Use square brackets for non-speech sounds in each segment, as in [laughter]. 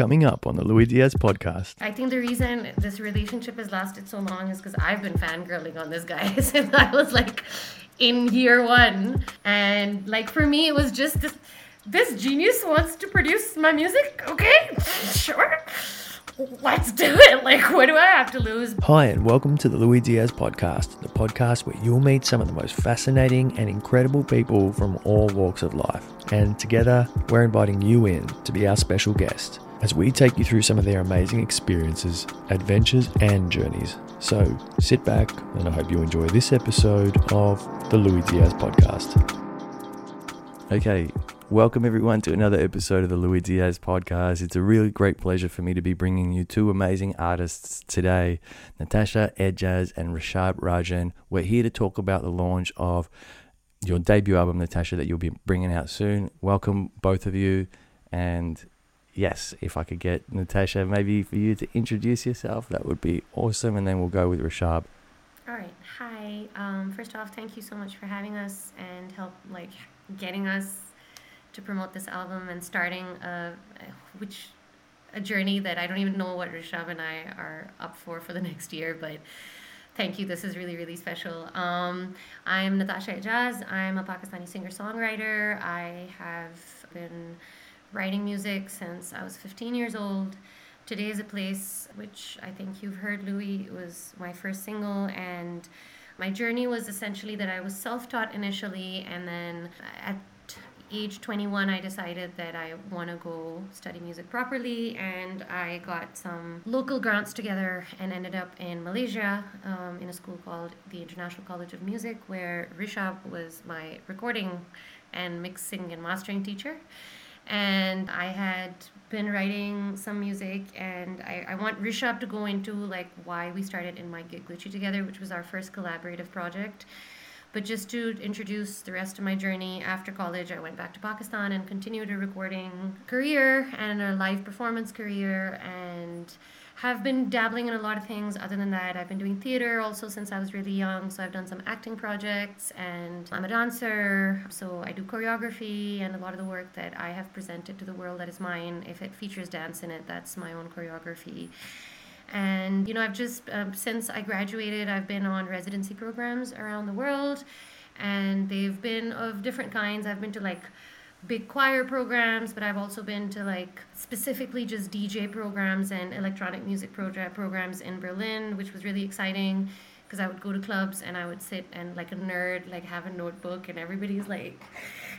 coming up on the Lui Diaz podcast. I think the reason this relationship has lasted so long is because I've been fangirling on this guy [laughs] since I was like in year one. And like for me, it was just this, this genius wants to produce my music. Okay, sure. Let's do it. Like, what do I have to lose? Hi, and welcome to the Lui Diaz podcast, the podcast where you'll meet some of the most fascinating and incredible people from all walks of life. And together, we're inviting you in to be our special guest as we take you through some of their amazing experiences, adventures, and journeys. So sit back, and I hope you enjoy this episode of the Lui Diaz podcast. Okay, welcome everyone to another episode of the Lui Diaz podcast. It's a really great pleasure for me to be bringing you two amazing artists today, Natasha Ejaz and Rishabh Rajan. We're here to talk about the launch of your debut album, Natasha, that you'll be bringing out soon. Welcome, both of you. And yes, if I could get Natasha, maybe for you to introduce yourself, that would be awesome. And then we'll go with Rishabh. All right. Hi. Um, first off, thank you so much for having us and help like getting us to promote this album and starting a which a journey that I don't even know what Rishabh and I are up for for the next year, but thank you. This is really really special. Um, I'm Natasha Ejaz. I'm a Pakistani singer songwriter. I have been writing music since I was 15 years old. Today is a place which I think you've heard, Lui, was my first single and my journey was essentially that I was self-taught initially and then at age 21 i decided that i want to go study music properly and i got some local grants together and ended up in malaysia um, in a school called the international college of music where rishabh was my recording and mixing and mastering teacher and i had been writing some music and I, I want rishabh to go into like why we started it might get glitchy together which was our first collaborative project. But just to introduce the rest of my journey after college, I went back to Pakistan and continued a recording career and a live performance career and have been dabbling in a lot of things other than that. I've been doing theater also since i was really young so i've done some acting projects and i'm a dancer so i do choreography and a lot of the work that i have presented to the world that is mine. If it features dance in it that's my own choreography. And, you know, I've just, um, since I graduated, I've been on residency programs around the world, and they've been of different kinds. I've been to like big choir programs, but I've also been to like specifically just DJ programs and electronic music project programs in Berlin, which was really exciting because I would go to clubs and I would sit and like a nerd, like have a notebook, and everybody's like,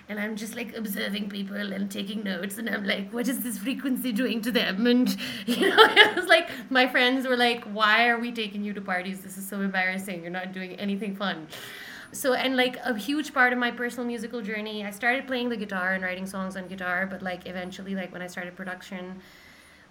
and I'm just like observing people and taking notes, and I'm like, what is this frequency doing to them? [laughs] And you know, [laughs] it was like my friends were like, why are we taking you to parties? This is so embarrassing. You're not doing anything fun. So and like a huge part of my personal musical journey, I started playing the guitar and writing songs on guitar, but like eventually, like when I started production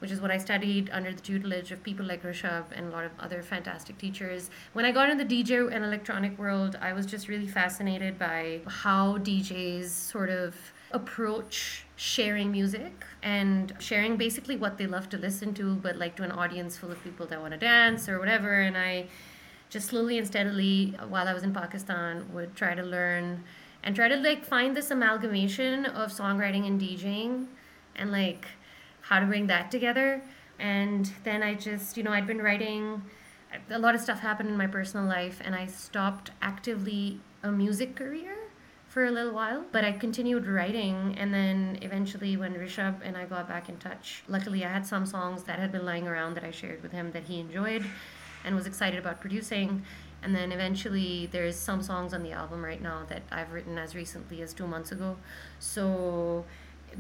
which is what I studied under the tutelage of people like Rishabh and a lot of other fantastic teachers. When I got in the DJ and electronic world, I was just really fascinated by how DJs sort of approach sharing music and sharing basically what they love to listen to, but like to an audience full of people that want to dance or whatever. And I just slowly and steadily, uh, while I was in Pakistan, would try to learn and try to like find this amalgamation of songwriting and DJing and like how to bring that together. And then I just, you know, I'd been writing, a lot of stuff happened in my personal life, and I stopped actively a music career for a little while, but I continued writing. And then eventually, when Rishabh and I got back in touch, luckily I had some songs that had been lying around that I shared with him that he enjoyed and was excited about producing. And then eventually, there's some songs on the album right now that I've written as recently as two months ago. So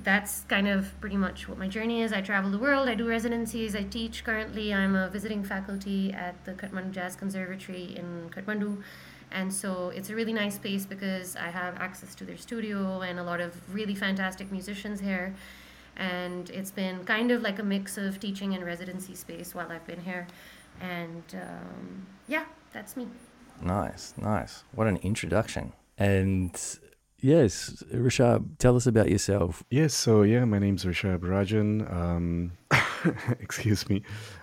that's kind of pretty much what my journey is. I travel the world, I do residencies, I teach currently. I'm a visiting faculty at the Kathmandu Jazz Conservatory in Kathmandu. And so it's a really nice space because I have access to their studio and a lot of really fantastic musicians here. And it's been kind of like a mix of teaching and residency space while I've been here. And um, yeah, that's me. Nice, nice. What an introduction. And Yes, Rishabh, tell us about yourself. Yes, so yeah, my name's Rishabh Rajan. Um, [laughs] excuse me.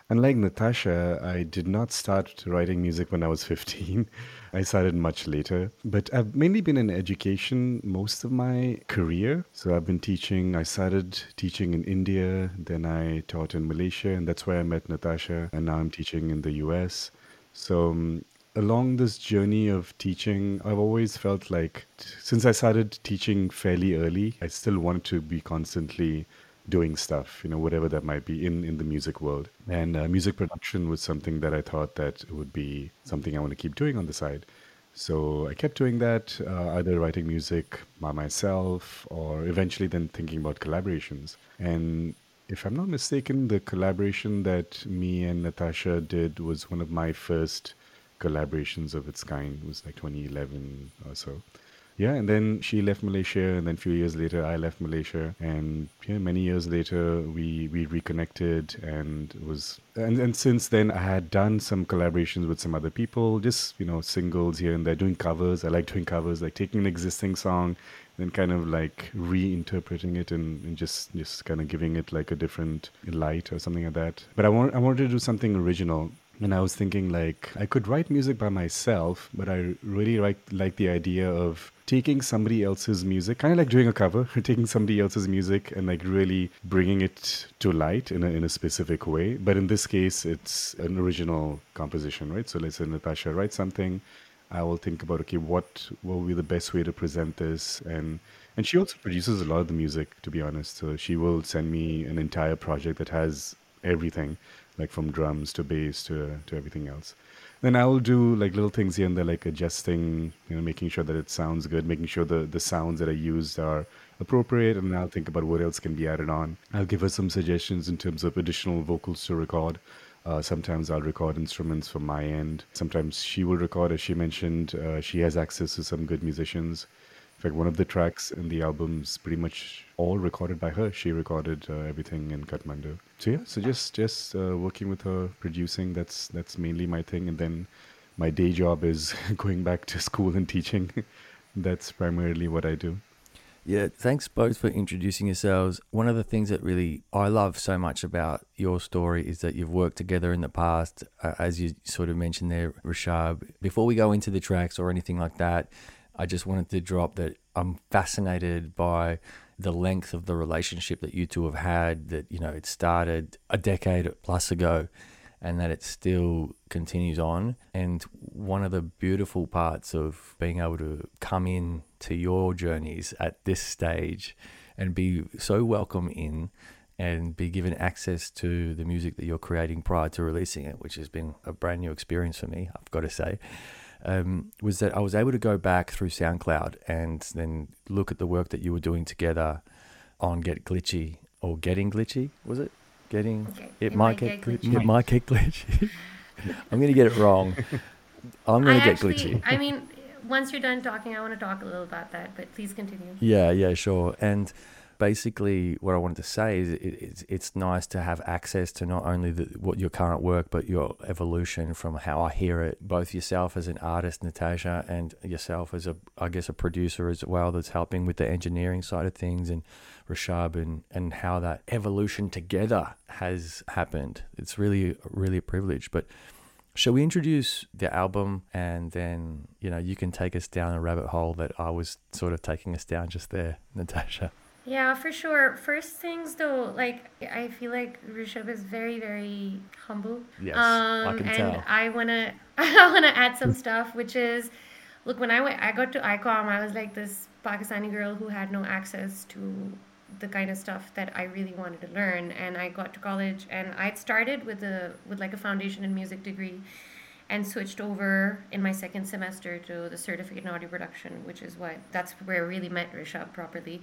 Unlike Natasha, I did not start writing music when I was 15. I started much later. But I've mainly been in education most of my career. So I've been teaching. I started teaching in India, then I taught in Malaysia, and that's where I met Natasha. And now I'm teaching in the US. So um, along this journey of teaching, I've always felt like since I started teaching fairly early, I still wanted to be constantly doing stuff, you know, whatever that might be in, in the music world. And uh, music production was something that I thought that would be something I want to keep doing on the side. So I kept doing that, uh, either writing music by myself or eventually then thinking about collaborations. And if I'm not mistaken, the collaboration that me and Natasha did was one of my first collaborations of its kind. It was like 2011 or so. Yeah, and then she left Malaysia, and then a few years later, I left Malaysia, and yeah, many years later, we we reconnected, and was and and since then, I had done some collaborations with some other people, just you know, singles here and there, doing covers. I like doing covers, like taking an existing song, and kind of like reinterpreting it and, and just just kind of giving it like a different light or something like that. But I want I wanted to do something original and I was thinking like I could write music by myself, but I really like like the idea of taking somebody else's music, kind of like doing a cover, [laughs] taking somebody else's music and like really bringing it to light in a in a specific way. But in this case, it's an original composition, right? So let's say Natasha writes something, I will think about okay, what will be the best way to present this and and she also produces a lot of the music, to be honest. So she will send me an entire project that has everything like from drums to bass to to everything else. Then I'll do like little things here and there, like adjusting, you know, making sure that it sounds good, making sure the the sounds that I used are appropriate, and I'll think about what else can be added on. I'll give her some suggestions in terms of additional vocals to record. Uh, sometimes I'll record instruments from my end. Sometimes she will record, as she mentioned. Uh, she has access to some good musicians. In fact, one of the tracks in the album is pretty much all recorded by her. She recorded uh, everything in Kathmandu. So yeah, so just just uh, working with her, producing. That's that's mainly my thing. And then my day job is [laughs] going back to school and teaching. [laughs] that's primarily what I do. Yeah, thanks both for introducing yourselves. One of the things that really I love so much about your story is that you've worked together in the past, uh, as you sort of mentioned there, Rishabh. Before we go into the tracks or anything like that, I just wanted to drop that I'm fascinated by the length of the relationship that you two have had, that, you know, it started a decade plus ago and that it still continues on. And one of the beautiful parts of being able to come in to your journeys at this stage and be so welcome in and be given access to the music that you're creating prior to releasing it, which has been a brand new experience for me, I've got to say um, was that I was able to go back through SoundCloud and then look at the work that you were doing together on Get Glitchy or Getting Glitchy, was it? Getting Okay, it, it might might get, get glitchy. It might get glitchy. [laughs] I'm gonna get it wrong. [laughs] I'm gonna I get actually, glitchy. I mean, once you're done talking, I want to talk a little about that, but please continue. Yeah, yeah, sure. And basically, what I wanted to say is it, it's, it's nice to have access to not only the, what your current work, but your evolution from how I hear it. Both yourself as an artist, Natasha, and yourself as a, I guess, a producer as well, that's helping with the engineering side of things, and Rishabh, and, and how that evolution together has happened. It's really, really a privilege. But Shall we introduce the album and then, you know, you can take us down a rabbit hole that I was sort of taking us down just there, [laughs] Natasha? Yeah, for sure. First things though, like I feel like Rishabh is very, very humble. Yes, I um, can and tell. I wanna, [laughs] I wanna add some [laughs] stuff, which is, look, when I went, I got to ICOM, I was like this Pakistani girl who had no access to the kind of stuff that I really wanted to learn, and I got to college, and I'd started with a with like a foundation in music degree, and switched over in my second semester to the certificate in audio production, which is what that's where I really met Rishabh properly.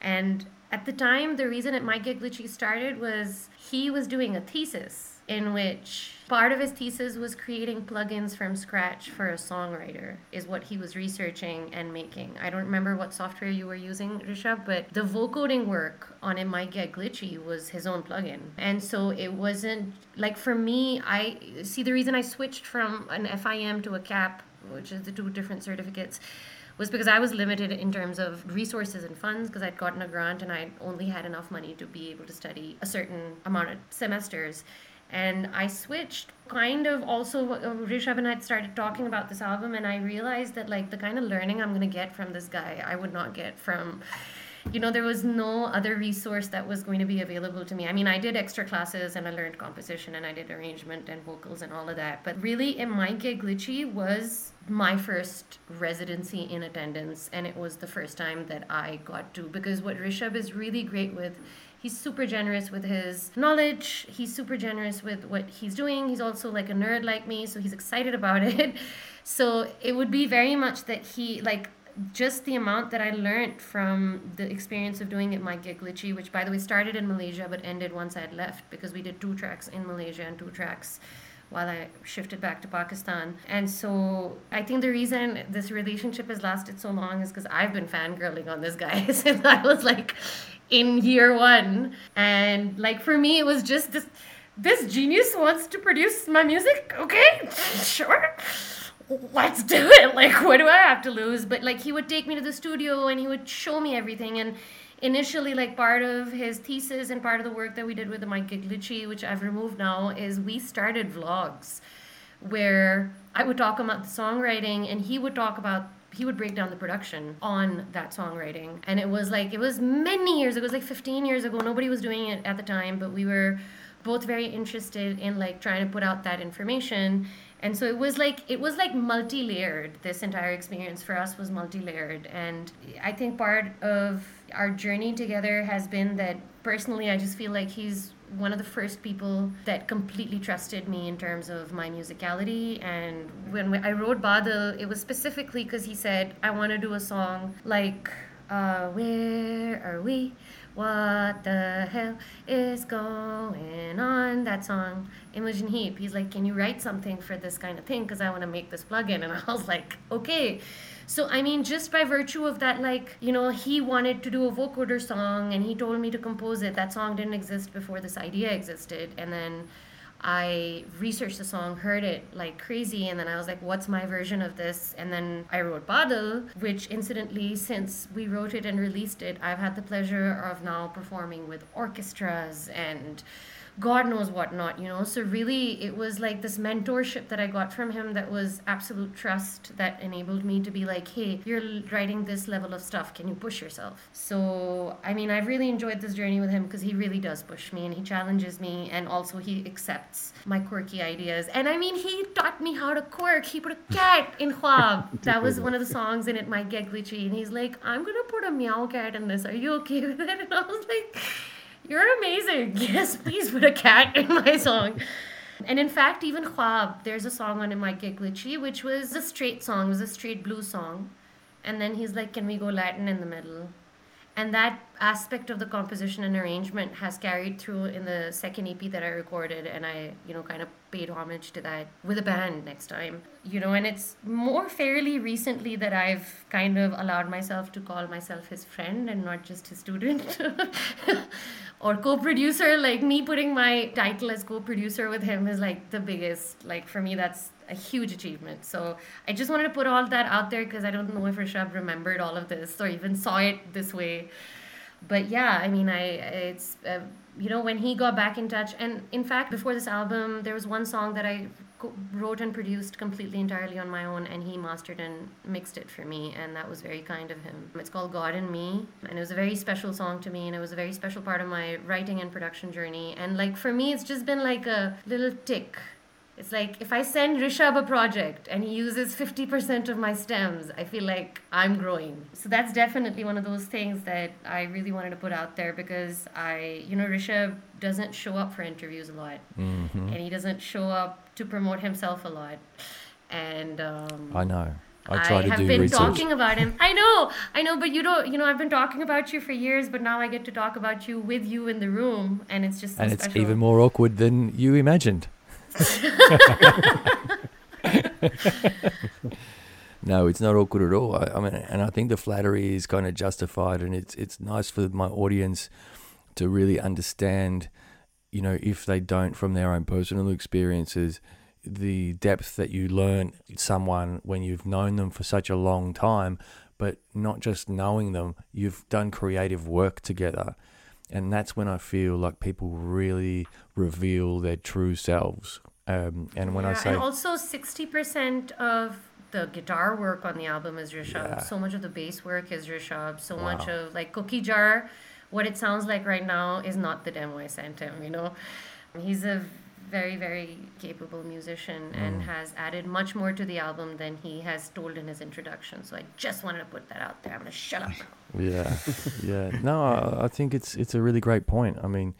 And at the time, the reason it might get glitchy started was he was doing a thesis in which part of his thesis was creating plugins from scratch for a songwriter is what he was researching and making. I don't remember what software you were using rishabh but the vocoding work on it might get glitchy was his own plugin. And so it wasn't like for me i see the reason i switched from an fim to a cap which is the two different certificates was because I was limited in terms of resources and funds because I'd gotten a grant and I only had enough money to be able to study a certain amount of semesters. And I switched kind of also, uh, Rishabh and I started talking about this album, and I realized that, like, the kind of learning I'm going to get from this guy, I would not get from you know, there was no other resource that was going to be available to me. I mean, I did extra classes and I learned composition and I did arrangement and vocals and all of that. But really, it might get glitchy was my first residency in attendance, and it was the first time that I got to. Because what Rishabh is really great with he's super generous with his knowledge he's super generous with what he's doing he's also like a nerd like me so he's excited about [laughs] it so it would be very much that he like just the amount that I learned from the experience of doing it might get glitchy which by the way started in Malaysia but ended once I had left because we did two tracks in Malaysia and two tracks while I shifted back to Pakistan. And so I think the reason this relationship has lasted so long is because I've been fangirling on this guy [laughs] since I was like in year one. And like for me, it was just this this genius wants to produce my music. Okay, [laughs] sure. Let's do it. Like, what do I have to lose? But like, he would take me to the studio and he would show me everything. And initially like part of his thesis and part of the work that we did with the might get glitchy, which I've removed now, is we started vlogs where I would talk about the songwriting and he would talk about he would break down the production on that songwriting. And it was like it was many years ago, it was like 15 years ago. Nobody was doing it at the time, but we were both very interested in like trying to put out that information and so it was like it was like multi-layered. This entire experience for us was multi-layered. And i think part of our journey together has been that personally i just feel like he's one of the first people that completely trusted me in terms of my musicality. And when i wrote badal it was specifically because he said i want to do a song like uh, where are we what the hell is going on? That song, Imogen Heap. He's like, Can you write something for this kind of thing? Because I want to make this plugin. And [laughs] I was like, Okay. So, I mean, just by virtue of that, like, you know, he wanted to do a vocoder song and he told me to compose it. That song didn't exist before this idea existed. And then I researched the song, heard it like crazy, and then I was like, what's my version of this? And then I wrote Badal, which incidentally, since we wrote it and released it, I've had the pleasure of now performing with orchestras and God knows what not, you know. So really, it was like this mentorship that I got from him that was absolute trust that enabled me to be like, hey, you're writing this level of stuff. Can you push yourself? So I mean, I've really enjoyed this journey with him because he really does push me and he challenges me, and also he accepts my quirky ideas. And I mean, he taught me how to quirk. He put a cat in Khwab. that was one of the songs in it, might get glitchy, and he's like, I'm gonna put a meow cat in this. Are you okay with it? [laughs] And I was like. You're amazing. [laughs] Yes, please put a cat in my song. And in fact, even Khwab, there's a song on my Glitchy, which was a straight song, it was a straight blues song. And then he's like, Can we go Latin in the middle? And that aspect of the composition and arrangement has carried through in the second EP that I recorded, and I, you know, kind of paid homage to that with a band next time. You know, and it's more fairly recently that I've kind of allowed myself to call myself his friend and not just his student. [laughs] or co-producer like me putting my title as co-producer with him is like the biggest like for me that's a huge achievement so i just wanted to put all that out there because i don't know if Rishabh remembered all of this or even saw it this way but yeah i mean i it's uh, you know when he got back in touch and in fact before this album there was one song that i wrote and produced completely entirely on my own and he mastered and mixed it for me and that was very kind of him. It's called god and me and it was a very special song to me and it was a very special part of my writing and production journey and like for me it's just been like a little tick it's like if I send Rishabh a project and he uses 50% of my stems, I feel like I'm growing. So that's definitely one of those things that I really wanted to put out there because I, you know, Rishabh doesn't show up for interviews a lot mm-hmm. and he doesn't show up to promote himself a lot. And um, I know. I, try I to have do been research. talking about him. I know, I know, but you don't. You know, I've been talking about you for years, but now I get to talk about you with you in the room, and it's just so and it's special. even more awkward than you imagined. [laughs] no, it's not awkward at all. I, I, mean, and I think the flattery is kind of justified, and it's it's nice for my audience to really understand, you know, if they don't from their own personal experiences, the depth that you learn someone when you've known them for such a long time, but not just knowing them, you've done creative work together. And that's when I feel like people really reveal their true selves. Um, and when I say, and also sixty percent of the guitar work on the album is Rishabh. Yeah. So much of the bass work is Rishabh. So much of like Cookie Jar, what it sounds like right now is not the demo I sent him. You know, he's a very very capable musician Mm. and has added much more to the album than he has told in his introduction. So I just wanted to put that out there. I'm gonna shut up. [laughs] Yeah, yeah. No, I, I think it's it's a really great point. I mean,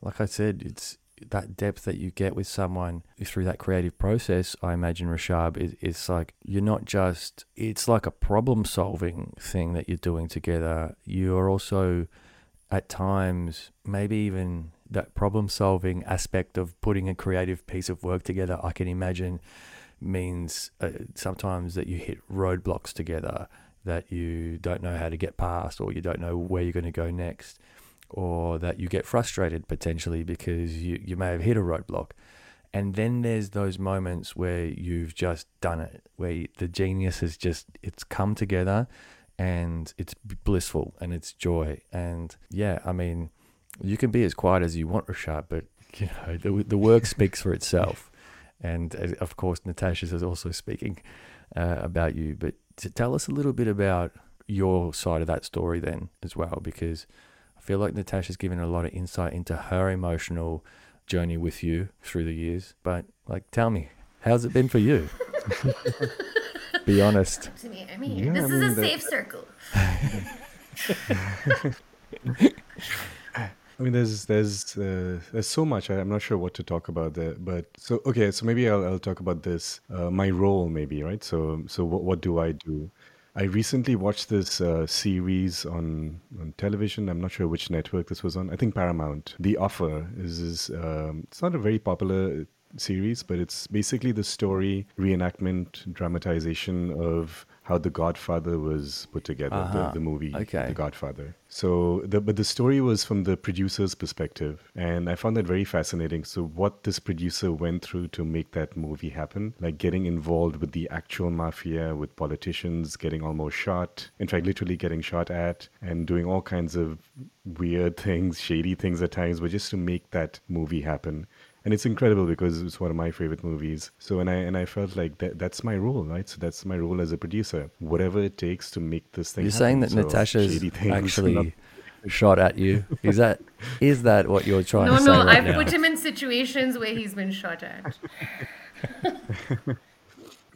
like I said, it's that depth that you get with someone through that creative process. I imagine Rishabh is it's like you're not just it's like a problem solving thing that you're doing together. You are also at times maybe even that problem solving aspect of putting a creative piece of work together. I can imagine means uh, sometimes that you hit roadblocks together that you don't know how to get past or you don't know where you're going to go next or that you get frustrated potentially because you, you may have hit a roadblock and then there's those moments where you've just done it where the genius has just it's come together and it's blissful and it's joy and yeah i mean you can be as quiet as you want rishabh but you know the, the work speaks for itself. And of course natasha's is also speaking uh, about you. But to tell us a little bit about your side of that story then as well because i feel like natasha's given a lot of insight into her emotional journey with you through the years. But like tell me how's it been for you? [laughs] Be honest. To me, I mean, Yeah, this I is mean, a that- safe circle. [laughs] [laughs] I mean, there's there's uh, there's so much. I'm not sure what to talk about there, but so okay. So maybe I'll I'll talk about this. Uh, my role, maybe right. So so what what do I do? I recently watched this uh, series on on television. I'm not sure which network this was on. I think Paramount. The Offer is is um, it's not a very popular series, but it's basically the story reenactment dramatization of how The Godfather was put together. Uh-huh. The, the movie, Okay. The Godfather. So, the, but the story was from the producer's perspective, and I found that very fascinating. So, what this producer went through to make that movie happen, like getting involved with the actual mafia, with politicians, getting almost shot, in fact, literally getting shot at, and doing all kinds of weird [laughs] things, shady things at times, but just to make that movie happen and it's incredible because it's one of my favorite movies. So and I and I felt like that that's my role, right? So that's my role as a producer. Whatever it takes to make this thing. You're saying that happen. So Natasha's shady [laughs] actually not- shot at you. Is that is that what you're trying No, to say no, right I've now? put him in situations where he's been shot at. [laughs] [laughs]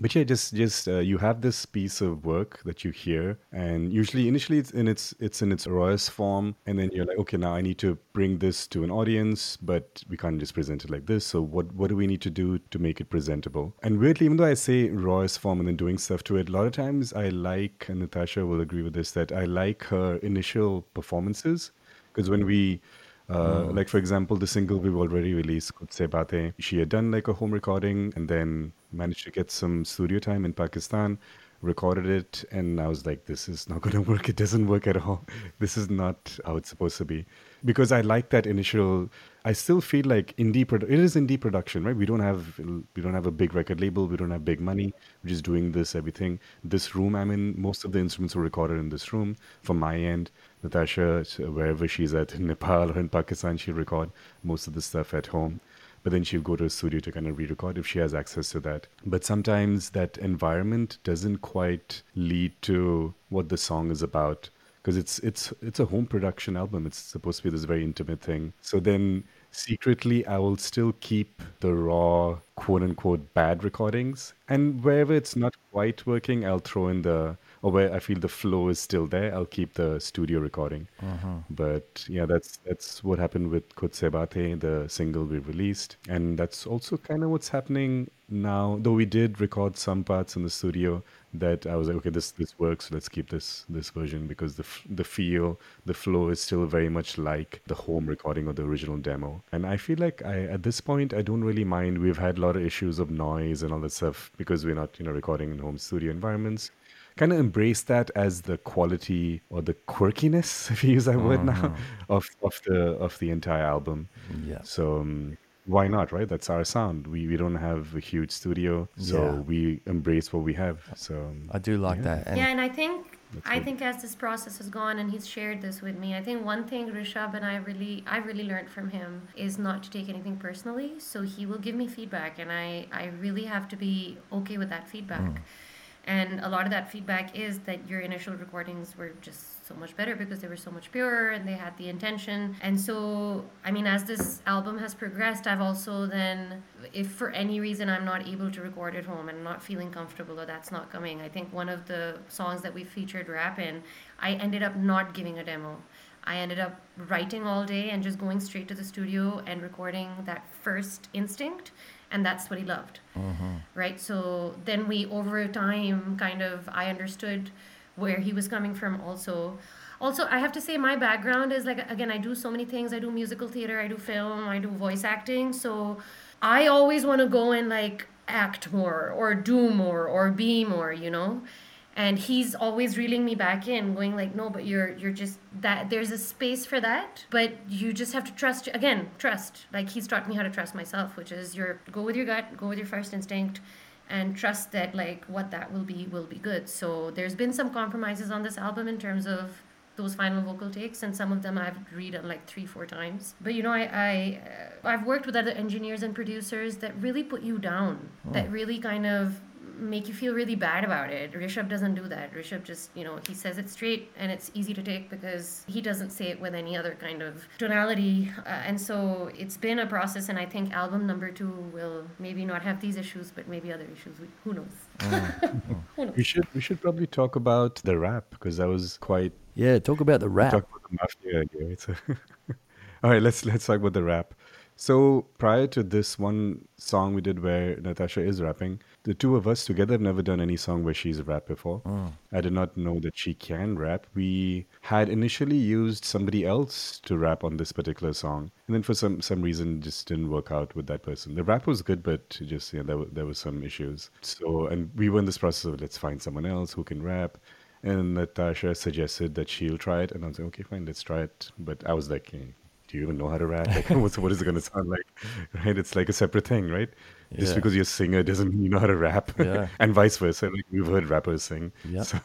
But yeah, just just uh, you have this piece of work that you hear, and usually initially it's in its it's in its rawest form, and then you're like, okay, now I need to bring this to an audience, but we can't just present it like this. So what what do we need to do to make it presentable? And weirdly, even though I say rawest form and then doing stuff to it, a lot of times I like, and Natasha will agree with this, that I like her initial performances, because when we uh, Like for example, the single we've already released, Khud Se Baatein, she had done like a home recording and then managed to get some studio time in Pakistan, recorded it, and I was like, this is not [laughs] going to work. It doesn't work at all. [laughs] This is not how it's supposed to be. Because I like that initial. I still feel like indie. Produ- it is indie production, right? We don't have we don't have a big record label. We don't have big money. We're just doing this everything. This room I'm in, most of the instruments were recorded in this room. From my end, Natasha, wherever she's at in Nepal or in Pakistan, she'll record most of the stuff at home. But then she'll go to a studio to kind of re-record if she has access to that. But sometimes that environment doesn't quite lead to what the song is about because it's it's it's a home production album. It's supposed to be this very intimate thing. So then secretly I will still keep the raw quote unquote bad recordings. And wherever it's not quite working, I'll throw in the Oh, or where I feel the flow is still there, I'll keep the studio recording. Uh-huh. But yeah, that's that's what happened with Khud Se Baatein, the single we released, and that's also kind of what's happening now. Though we did record some parts in the studio that I was like, okay, this this works. Let's keep this this version because the f- the feel, the flow is still very much like the home recording or the original demo. And I feel like I at this point I don't really mind. We've had a lot of issues of noise and all that stuff because we're not you know recording in home studio environments kind of embrace that as the quality or the quirkiness, [laughs] if you use that word now, of of the of the entire album. Yeah. So um, why not, right? That's our sound. We we don't have a huge studio, so Yeah. we embrace what we have. So um, I do like Yeah. that. And yeah, and I think I good. think as this process has gone and he's shared this with me, I think one thing Rishabh and I really I really learned from him is not to take anything personally. So he will give me feedback and I, I really have to be okay with that feedback. And a lot of that feedback is that your initial recordings were just so much better because they were so much purer and they had the intention. And so, I mean, as this album has progressed, I've also then, if for any reason I'm not able to record at home and not feeling comfortable or that's not coming, I think one of the songs that we featured rap in, I ended up not giving a demo. I ended up writing all day and just going straight to the studio and recording that first instinct. And that's what he loved. Mm-hmm. Right? So then we over time kind of i understood where he was coming from also. Also i have to say my background is like again i do so many things. I do musical theater i do film i do voice acting. So i always want to go and like act more or do more or be more you know and he's always reeling me back in going like no but you're you're just that there's a space for that but you just have to trust again trust. Like he's taught me how to trust myself which is your go with your gut go with your first instinct and trust that like what that will be will be good. So there's been some compromises on this album in terms of those final vocal takes and some of them i've read like three four times. But you know i, I uh, i've worked with other engineers and producers that really put you down that really kind of make you feel really bad about it. Rishabh doesn't do that. Rishabh just, you know, he says it straight and it's easy to take because he doesn't say it with any other kind of tonality. Uh, and so it's been a process, and I think album number two will maybe not have these issues, but maybe other issues. We- Who knows? [laughs] Who knows? We should we should probably talk about the rap because that was quite Yeah, talk about the rap. talk about the mafia idea. Right? So all right, let's let's talk about the rap. So prior to this one song we did where Natasha is rapping, the two of us together have never done any song where she's rapped before. Hmm. I did not know that she can rap. We had initially used somebody else to rap on this particular song, and then for some some reason just didn't work out with that person. The rap was good, but just yeah, there were, there were some issues. So and we were in this process of let's find someone else who can rap. And Natasha suggested that she'll try it, and I was like, okay, fine, let's try it. But I was like, do you even know how to rap? Like, [laughs] what's, what is it going to sound like? [laughs] Right? It's like a separate thing, right? Just because you're a singer doesn't mean you know how to rap, Yeah. [laughs] and vice versa. Like we've heard rappers sing. Yep. So,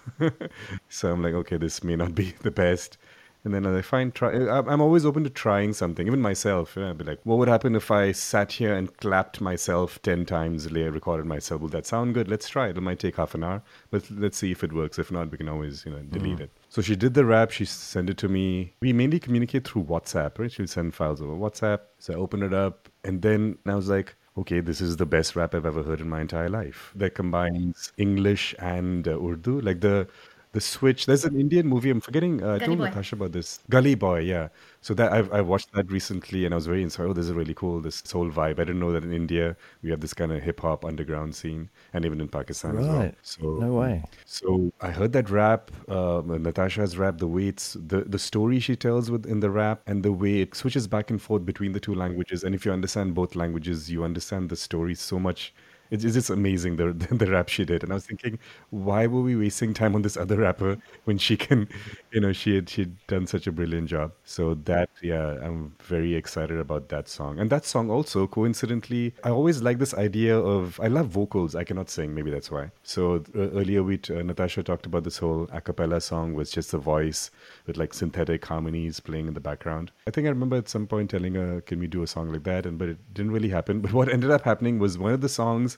so I'm like, okay, this may not be the best. And then I find try. I'm always open to trying something, even myself. Yeah, I'd be like, what would happen if I sat here and clapped myself ten times, later recorded myself? Will that sound good? Let's try it. It might take half an hour, but let's see if it works. If not, we can always you know delete it. So she did the rap. She sent it to me. We mainly communicate through WhatsApp, right? She'll send files over WhatsApp. So I open it up, and then I was like, okay, this is the best rap I've ever heard in my entire life. That combines English and uh, Urdu, like the the switch. There's an Indian movie. I'm forgetting. Uh, I told Boy. Natasha about this. Gully Boy, yeah. So that I've I watched that recently, and I was very inspired. Oh, this is really cool. This soul vibe. I didn't know that in India we have this kind of hip hop underground scene, and even in Pakistan as well. Right. So No way. so I heard that rap, uh, Natasha's rap, the way it's the, the story she tells with in the rap, and the way it switches back and forth between the two languages. And if you understand both languages, you understand the story so much. It's, it's just amazing the, the the rap she did. And I was thinking, why were we wasting time on this other rapper when she can, you know, she had she'd done such a brilliant job. So that yeah, I'm very excited about that song. And that song also, coincidentally, I always like this idea of I love vocals. I cannot sing. Maybe that's why. So uh, earlier we uh, Natasha talked about this whole a cappella song with just the voice with like synthetic harmonies playing in the background. I think I remember at some point telling her, "Can we do a song like that?" And but it didn't really happen. [laughs] But what ended up happening was one of the songs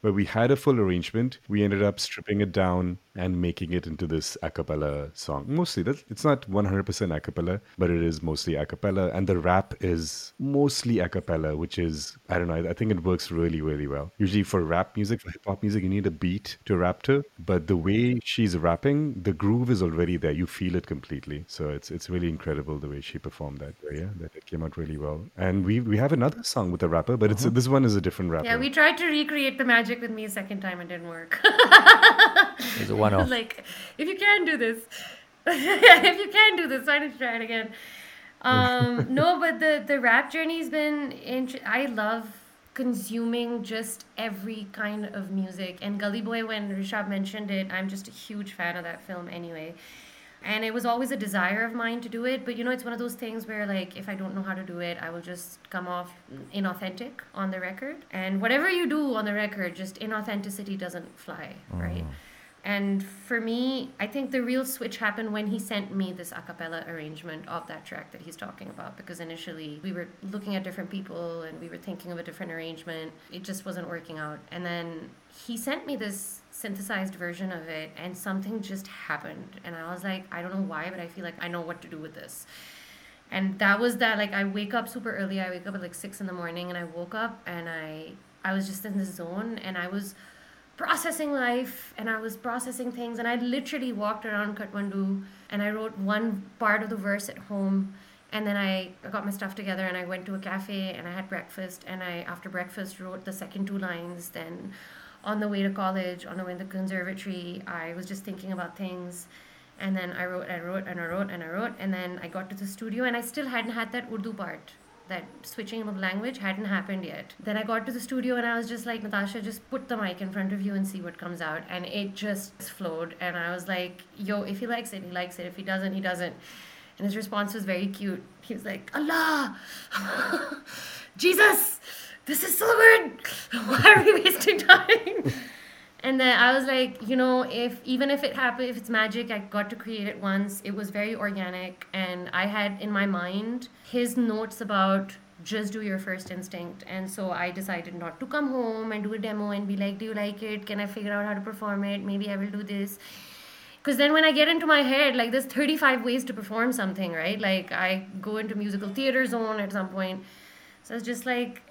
where we had a full arrangement. We ended up stripping it down and making it into this a cappella song. Mostly, that's, it's not 100% a cappella, but it is mostly a cappella. And the rap is mostly a cappella, which is, I don't know, I, think it works really, really well. Usually for rap music, for hip hop music, you need a beat to rap to. But the way she's rapping, the groove is already there. You feel it completely. So it's it's really incredible the way she performed that. Yeah, that it came out really well. And we we have another song with a rapper, but it's uh-huh. this one is a different rapper. Yeah, we tried to recreate the magic with me a second time and didn't work. It's a one off. [laughs] like, if you can do this, [laughs] if you can do this, why don't you try it again? Um, [laughs] no, but the the rap journey's been. Int- I love consuming just every kind of music. And Gully Boy, when Rishabh mentioned it, I'm just a huge fan of that film anyway. And it was always a desire of mine to do it, but you know, it's one of those things where, like, if I don't know how to do it, I will just come off inauthentic on the record. And whatever you do on the record, just inauthenticity doesn't fly, mm-hmm. right? And for me, I think the real switch happened when he sent me this a cappella arrangement of that track that he's talking about. Because initially we were looking at different people and we were thinking of a different arrangement. It just wasn't working out. And then he sent me this synthesized version of it, and something just happened. And I was like, I don't know why, but I feel like I know what to do with this. And that was that. Like I wake up super early. I wake up at like six in the morning, and I woke up and I I was just in this zone, and I was processing life and I was processing things and I literally walked around Kathmandu and I wrote one part of the verse at home and then I got my stuff together and I went to a cafe and I had breakfast and I after breakfast wrote the second two lines then on the way to college on the way to the conservatory I was just thinking about things and then I wrote I wrote and I wrote and I wrote and then I got to the studio and I still hadn't had that Urdu part that switching of language hadn't happened yet. Then I got to the studio and I was just like, Natasha, just put the mic in front of you and see what comes out. And it just flowed. And I was like, yo, if he likes it, he likes it. If he doesn't, he doesn't. And his response was very cute. He was like, Allah, [laughs] Jesus, this is so good. [laughs] Why are we wasting time? [laughs] and then I was like, you know, if even if it happened, if it's magic, I got to create it once. It was very organic, and I had in my mind his notes about just do your first instinct. And so I decided not to come home and do a demo and be like, do you like it? Can I figure out how to perform it? Maybe I will do this. Because then when I get into my head, like there's 35 ways to perform something, right? Like I go into musical theater zone at some point. So it's just like,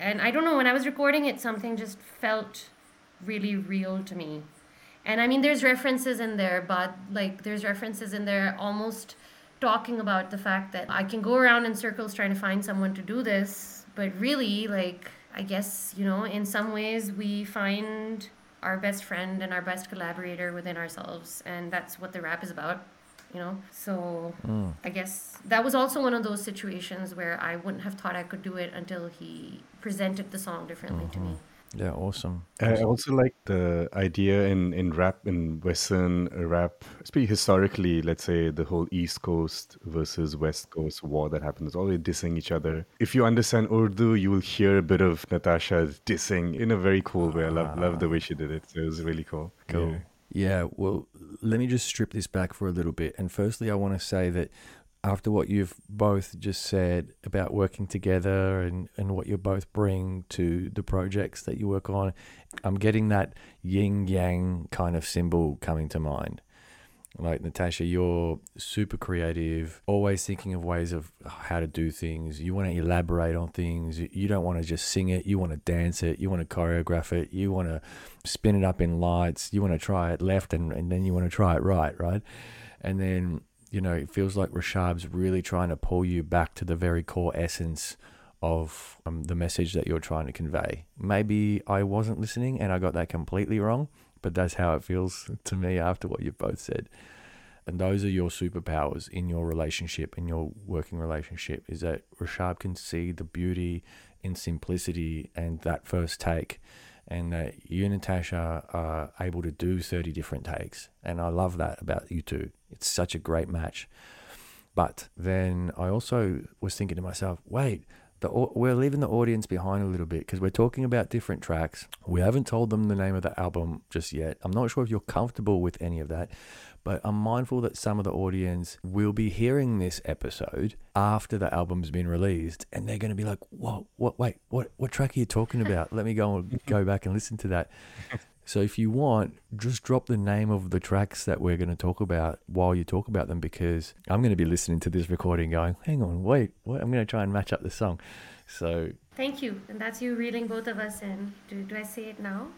and I don't know, when I was recording it, something just felt really real to me. And I mean, there's references in there, but like, there's references in there almost talking about the fact that I can go around in circles trying to find someone to do this, but really, like, I guess, you know, in some ways we find our best friend and our best collaborator within ourselves, and that's what the rap is about. You know, so mm. I guess that was also one of those situations where I wouldn't have thought I could do it until he presented the song differently mm-hmm. to me. Mm-hmm. Yeah, awesome. I also like the idea in, in rap, in Western rap, especially historically, let's say the whole East Coast versus West Coast war that happens, it's always dissing each other. If you understand Urdu, you will hear a bit of Natasha dissing in a very cool way. I love, love the way she did it. So it was really cool. Cool. Yeah. yeah, well, let me just strip this back for a little bit. And firstly, I want to say that after what you've both just said about working together and, and what you both bring to the projects that you work on, I'm getting that yin yang kind of symbol coming to mind. Like Natasha, you're super creative, always thinking of ways of how to do things. You want to elaborate on things. You don't want to just sing it. You want to dance it. You want to choreograph it. You want to spin it up in lights. You want to try it left and, and then you want to try it right, right? And then you know, it feels like Rishabh's really trying to pull you back to the very core essence of um, the message that you're trying to convey. Maybe I wasn't listening and I got that completely wrong, but that's how it feels [laughs] to me after what you've both said. And those are your superpowers in your relationship, in your working relationship, is that Rishabh can see the beauty in simplicity and that first take and that you and Natasha are able to do 30 different takes. And I love that about you two. It's such a great match. But then I also was thinking to myself, wait, the, we're leaving the audience behind a little bit because we're talking about different tracks. We haven't told them the name of the album just yet. I'm not sure if you're comfortable with any of that. But I'm mindful that some of the audience will be hearing this episode after the album's been released, and they're going to be like, "What? What? Wait, what? What track are you talking about? Let me go go back and listen to that." So if you want, just drop the name of the tracks that we're going to talk about while you talk about them because I'm going to be listening to this recording going, hang on, wait, what? I'm going to try and match up the song. So Thank you. And that's you reeling both of us in. Do, do I say it now?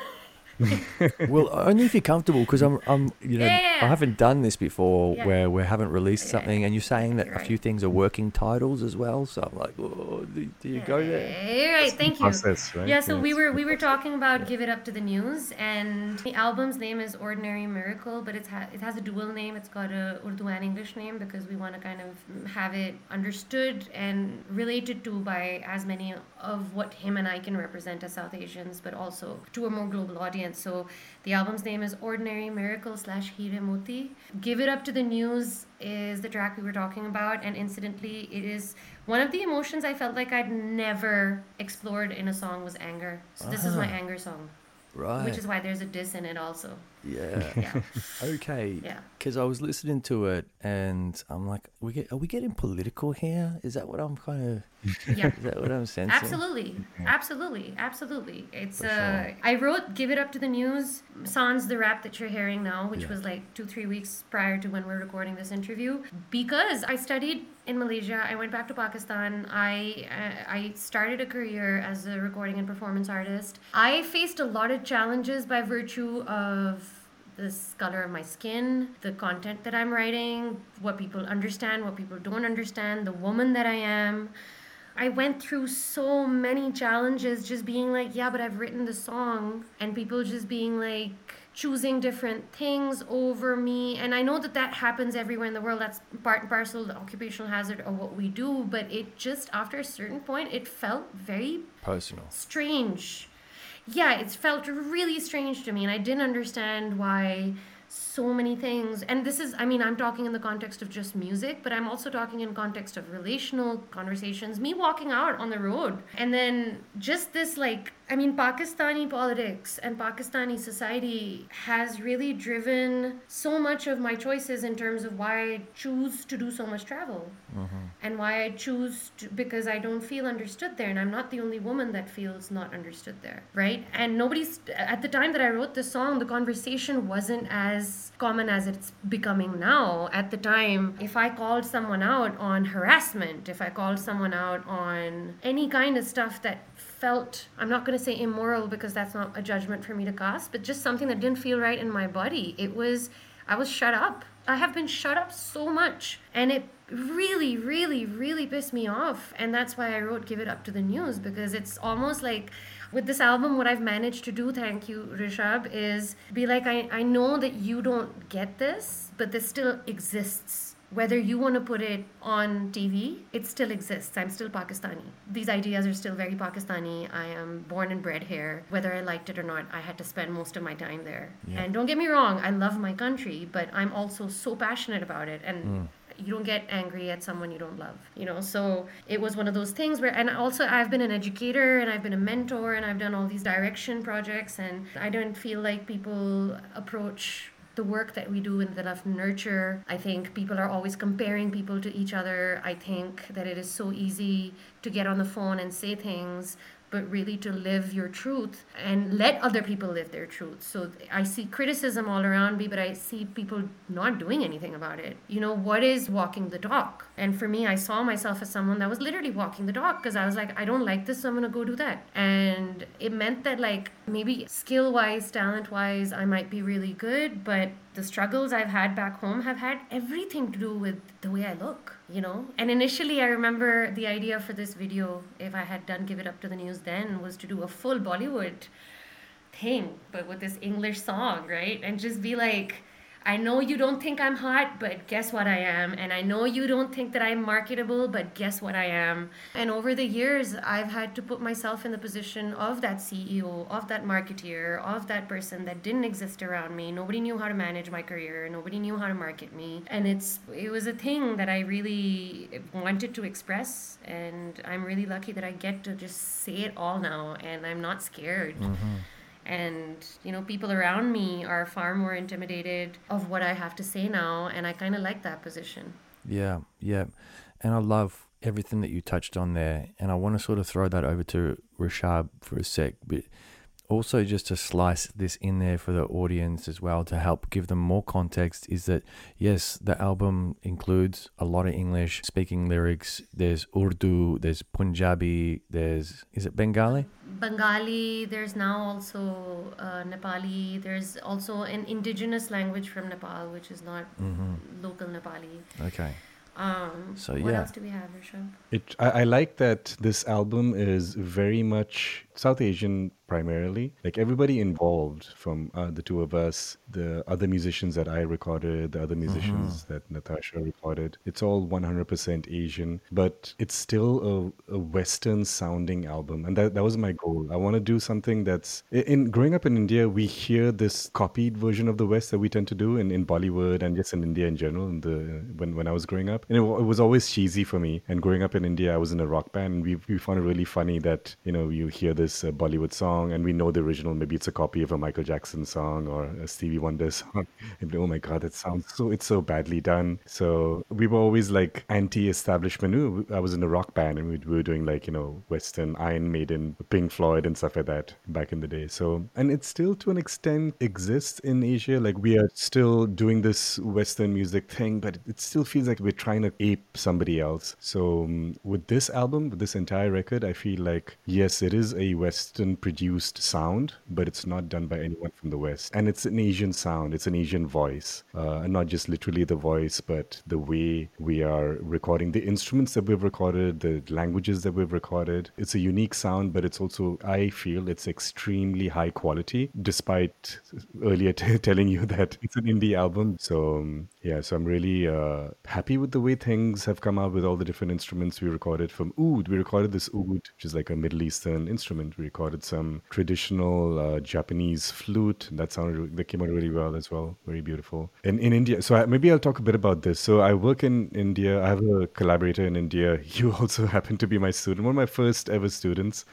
[laughs] [laughs] well, only if you're comfortable, because I'm, I'm, you know, yeah. I haven't done this before yeah. where we haven't released something, and you're saying that you're a few things are working titles as well. So I'm like, oh, do, do, you go there? You're right. Thank you. Process, right? Yeah. So yes. we were we were talking about "Give It Up to the News," and the album's name is "Ordinary Miracle," but it's ha- it has a dual name. It's got a Urdu and English name because we want to kind of have it understood and related to by as many of what him and I can represent as South Asians, but also to a more global audience audience. So the album's name is Ordinary Miracle slash Heeray Moti. Give It Up to the News is the track we were talking about, and incidentally, it is one of the emotions I felt like I'd never explored in a song was anger. So this is my ah. anger song. Right. Which is why there's a diss in it also. Yeah. Yeah. [laughs] Okay. Yeah. Because I was listening to it and I'm like, we get, are we getting political here? Is that what I'm kind of, Yeah. is that what I'm sensing? Absolutely, absolutely, absolutely. It's For uh, sure. I wrote "Give It Up to the News" sans the rap that you're hearing now, which Yeah. was like two, three weeks prior to when we're recording this interview, because I studied in Malaysia. I went back to Pakistan. I uh, I started a career as a recording and performance artist. I faced a lot of challenges by virtue of the color of my skin, the content that I'm writing, what people understand, what people don't understand, the woman that I am. I went through so many challenges just being like, yeah, but I've written the song, and people just being like, choosing different things over me. And I know that that happens everywhere in the world. That's part and parcel, the occupational hazard of what we do. But it just, after a certain point, it felt very Personal. strange. Yeah, it felt really strange to me, and I didn't understand why so many things. And this is, I mean, I'm talking in the context of just music, but I'm also talking in context of relational conversations. Me walking out on the road, and then just this, like, I mean, Pakistani politics and Pakistani society has really driven so much of my choices in terms of why I choose to do so much travel mm-hmm. and why I choose to, because I don't feel understood there, and I'm not the only woman that feels not understood there, right? And nobody's at the time that I wrote this song, the conversation wasn't as common as it's becoming now. At the time, if I called someone out on harassment, if I called someone out on any kind of stuff that felt I'm not going to say immoral because that's not a judgment for me to cast, but just something that didn't feel right in my body. It was I was shut up. I have been shut up so much and it really really really pissed me off and that's why I wrote give it up to the news because it's almost like with this album what I've managed to do thank you Rishabh is be like I, I know that you don't get this but this still exists whether you want to put it on TV, it still exists. I'm still Pakistani. These ideas are still very Pakistani. I am born and bred here. Whether I liked it or not, I had to spend most of my time there. Yeah. And don't get me wrong, I love my country, but I'm also so passionate about it. And mm. you don't get angry at someone you don't love you know so it was one of those things where and also i've been an educator and i've been a mentor and i've done all these direction projects and i don't feel like people approach the work that we do in the love nurture i think people are always comparing people to each other. I think that it is so easy to get on the phone and say things but really to live your truth and let other people live their truth. So I see criticism all around me, but I see people not doing anything about it. You know, what is walking the dog? And for me, I saw myself as someone that was literally walking the dog because I was like, I don't like this, so I'm gonna go do that. And it meant that, like, maybe skill wise, talent wise, I might be really good, but the struggles I've had back home have had everything to do with the way I look, you know? And initially, I remember the idea for this video, if I had done Give It Up to the News then, was to do a full Bollywood thing, but with this English song, right? And just be like, I know you don't think I'm hot, but guess what I am? And I know you don't think that I'm marketable, but guess what I am? And over the years, I've had to put myself in the position of that CEO, of that marketeer, of that person that didn't exist around me. Nobody knew how to manage my career, nobody knew how to market me. And it's it was a thing that I really wanted to express and I'm really lucky that I get to just say it all now and I'm not scared mm-hmm. And you know people around me are far more intimidated of what i have to say now and i kind of like that position Yeah, yeah. And I love everything that you touched on there. And I want to sort of throw that over to Rishabh for a sec, but also just to slice this in there for the audience as well to help give them more context is that yes, the album includes a lot of English speaking lyrics. There's Urdu, there's Punjabi, there's is it Bengali? bengali there's now also uh, nepali there's also an indigenous language from nepal which is not local nepali Okay. um So, what yeah. else do we have Rishabh? It, I, I like that this album is very much South Asian primarily. Like everybody involved, from uh, the two of us, the other musicians that I recorded, the other musicians that Natasha recorded. It's all 100% Asian, but it's still a, a Western sounding album, and that that was my goal. I want to do something that's in, in growing up in India. We hear this copied version of the West that we tend to do in, in Bollywood and just in India in general. In the when when I was growing up, and it, it, was always cheesy for me. And growing up in India, I was in a rock band, and we we found it really funny that you know you hear this uh, Bollywood song, and we know the original. Maybe it's a copy of a Michael Jackson song or a Stevie Wonder [laughs] song. And, oh my God, it sounds so it's so badly done. So we were always like anti-establishment. I was in a rock band, and we, we were doing like you know Western Iron Maiden, Pink Floyd, and stuff like that back in the day. So and it still to an extent exists in Asia. Like we are still doing this Western music thing, but it still feels like we're trying to ape somebody else. So um, with this album, with this entire record, I feel like yes, it is a Western produced sound, but it's not done by anyone from the West, and it's an Asian sound. It's an Asian voice, uh, and not just literally the voice, but the way we are recording the instruments that we've recorded, the languages that we've recorded. It's a unique sound, but it's also I feel it's extremely high quality, despite earlier [laughs] t- telling you that it's an indie album. So um, yeah, so I'm really uh, happy with the way things have come out with all the different instruments we recorded from oud. We recorded this oud, which is like a Middle Eastern instrument. We recorded some traditional uh, Japanese flute that sounded that came out really well as well. Very beautiful. And in India, so I, maybe I'll talk a bit about this. So I work in India. I have a collaborator in India. [laughs] You also [laughs] happen to be my student, one of my first ever students.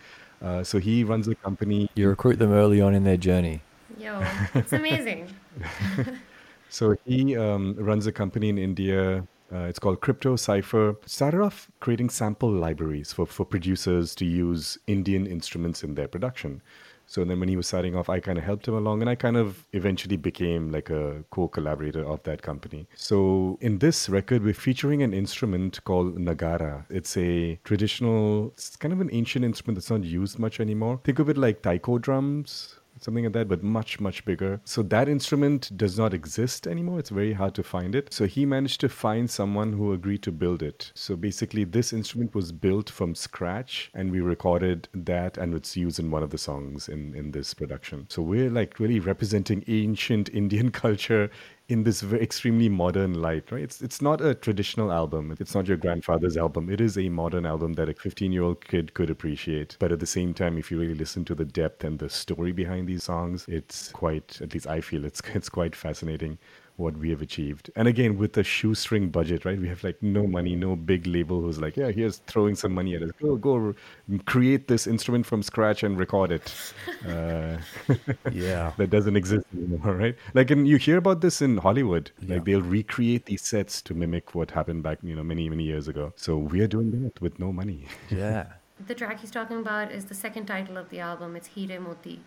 Uh, so he runs a company. You recruit them early on in their journey. Yo, it's amazing. [laughs] so he um, runs a company in India. Uh, it's called Crypto Cipher. Started off creating sample libraries for, for producers to use Indian instruments in their production. So then when he was starting off, I kind of helped him along and I kind of eventually became like a co-collaborator of that company. So in this record, we're featuring an instrument called Nagara. It's a traditional, it's kind of an ancient instrument that's not used much anymore. Think of it like taiko drums something like that, but much, much bigger. So that instrument does not exist anymore. It's very hard to find it. So he managed to find someone who agreed to build it. So basically, this instrument was built from scratch, and we recorded that, and it's used in one of the songs in, in this production. So we're like really representing ancient Indian [laughs] culture in this extremely modern light, right? It's it's not a traditional album. It's not your grandfather's album. It is a modern album that a 15-year-old kid could appreciate. But at the same time, if you really listen to the depth and the story behind these songs, it's quite at least I feel it's [laughs] it's quite fascinating what we have achieved. And again, with a shoestring budget, right? We have like no money, no big label who's like, yeah, here's throwing some money at us. Go, go, create this instrument from scratch and record it. Uh, [laughs] yeah, that doesn't exist anymore, right? Like, and you hear about this in Hollywood. Like, they'll recreate these sets to mimic what happened back, you know, many many years ago. So we are doing that with no money. Yeah. [laughs] the track he's talking about is the second title of the album. It's Heeray Moti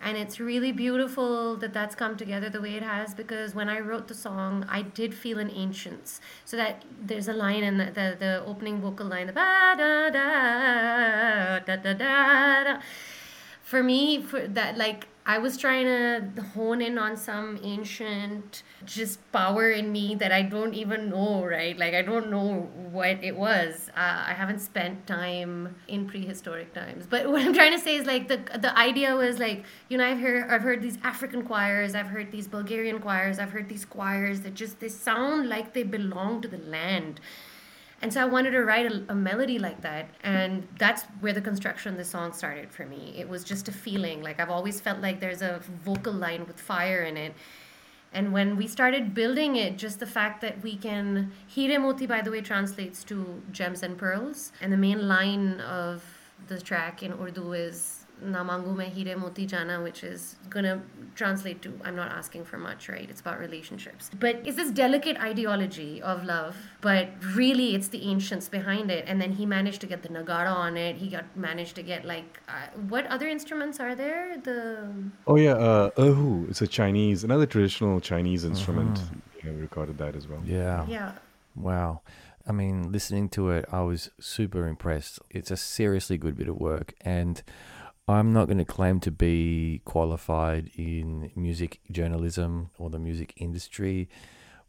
and it's really beautiful that that's come together the way it has because when I wrote the song, I did feel an ancients. So that there's a line in the the, the opening vocal line, the da da da da da da. For me, for that like I was trying to hone in on some ancient just power in me that I don't even know, right? Like I don't know what it was. Uh, I haven't spent time in prehistoric times. But [laughs] what I'm trying to say is like the the idea was like you know I've heard I've heard these African choirs, I've heard these Bulgarian choirs, I've heard these choirs that just they sound like they belong to the land and so I wanted to write a, a, melody like that. And that's where the construction of the song started for me. It was just a feeling. Like I've always felt like there's a vocal line with fire in it. And when we started building it, just the fact that we can. Heeray Moti, by the way, translates to gems and pearls. And the main line of the track in Urdu is Na Mangu Mein Heeray Moti Jana, which is gonna translate to I'm not asking for much, right? It's about relationships. But it's this delicate ideology of love, but really it's the ancients behind it. And then he managed to get the Nagara on it. He got managed to get like uh, what other instruments are there? The oh yeah, uh, erhu. It's a Chinese, another traditional Chinese instrument. Uh-huh. Yeah, we recorded that as well. Yeah. Yeah. Wow. I mean, listening to it, I was super impressed. It's a seriously good bit of work, and I'm not going to claim to be qualified in music journalism or the music industry,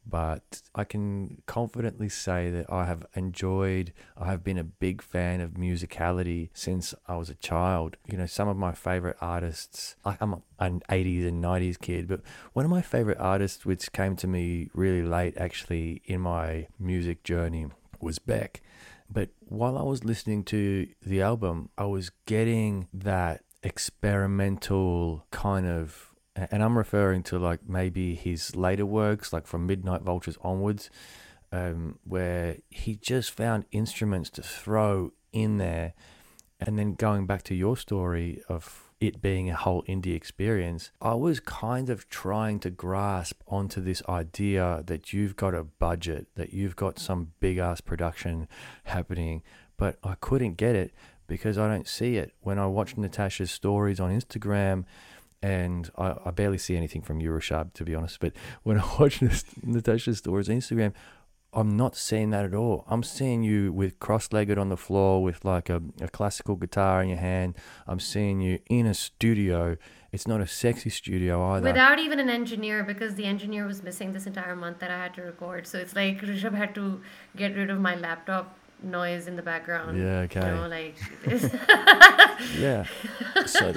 but I can confidently say that I have enjoyed, I have been a big fan of musicality since I was a child. You know, some of my favorite artists, I'm an 80s and 90s kid, but one of my favorite artists, which came to me really late actually in my music journey, was Beck. But while I was listening to the album, I was getting that experimental kind of, and I'm referring to like maybe his later works, like from Midnight Vultures onwards. um, where he just found instruments to throw in there. And then going back to your story of it being a whole indie experience, I was kind of trying to grasp onto this idea that you've got a budget, that you've got some big ass production happening, but I couldn't get it because I don't see it. When I watch Natasha's stories on Instagram, and I, I barely see anything from Euroshab to be honest, but when I [laughs] watch Natasha's stories on Instagram, I'm not seeing that at all. I'm seeing you with cross-legged on the floor with like a, a classical guitar in your hand. I'm seeing you in a studio. It's not a sexy studio either. Without even an engineer, because the engineer was missing this entire month that I had to record. So it's like Rishabh had to get rid of my laptop noise in the background. Yeah, okay. You know, like [laughs] [laughs] yeah. So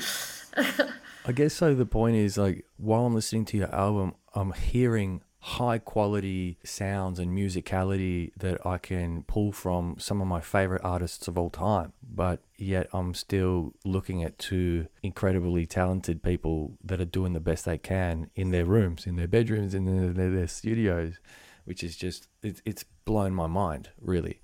I guess so. The point is like while I'm listening to your album, I'm hearing high quality sounds and musicality that I can pull from some of my favorite artists of all time. But yet I'm still looking at two incredibly talented people that are doing the best they can in their rooms, in their bedrooms, in their, their studios, which is just, it, it's blown my mind, really.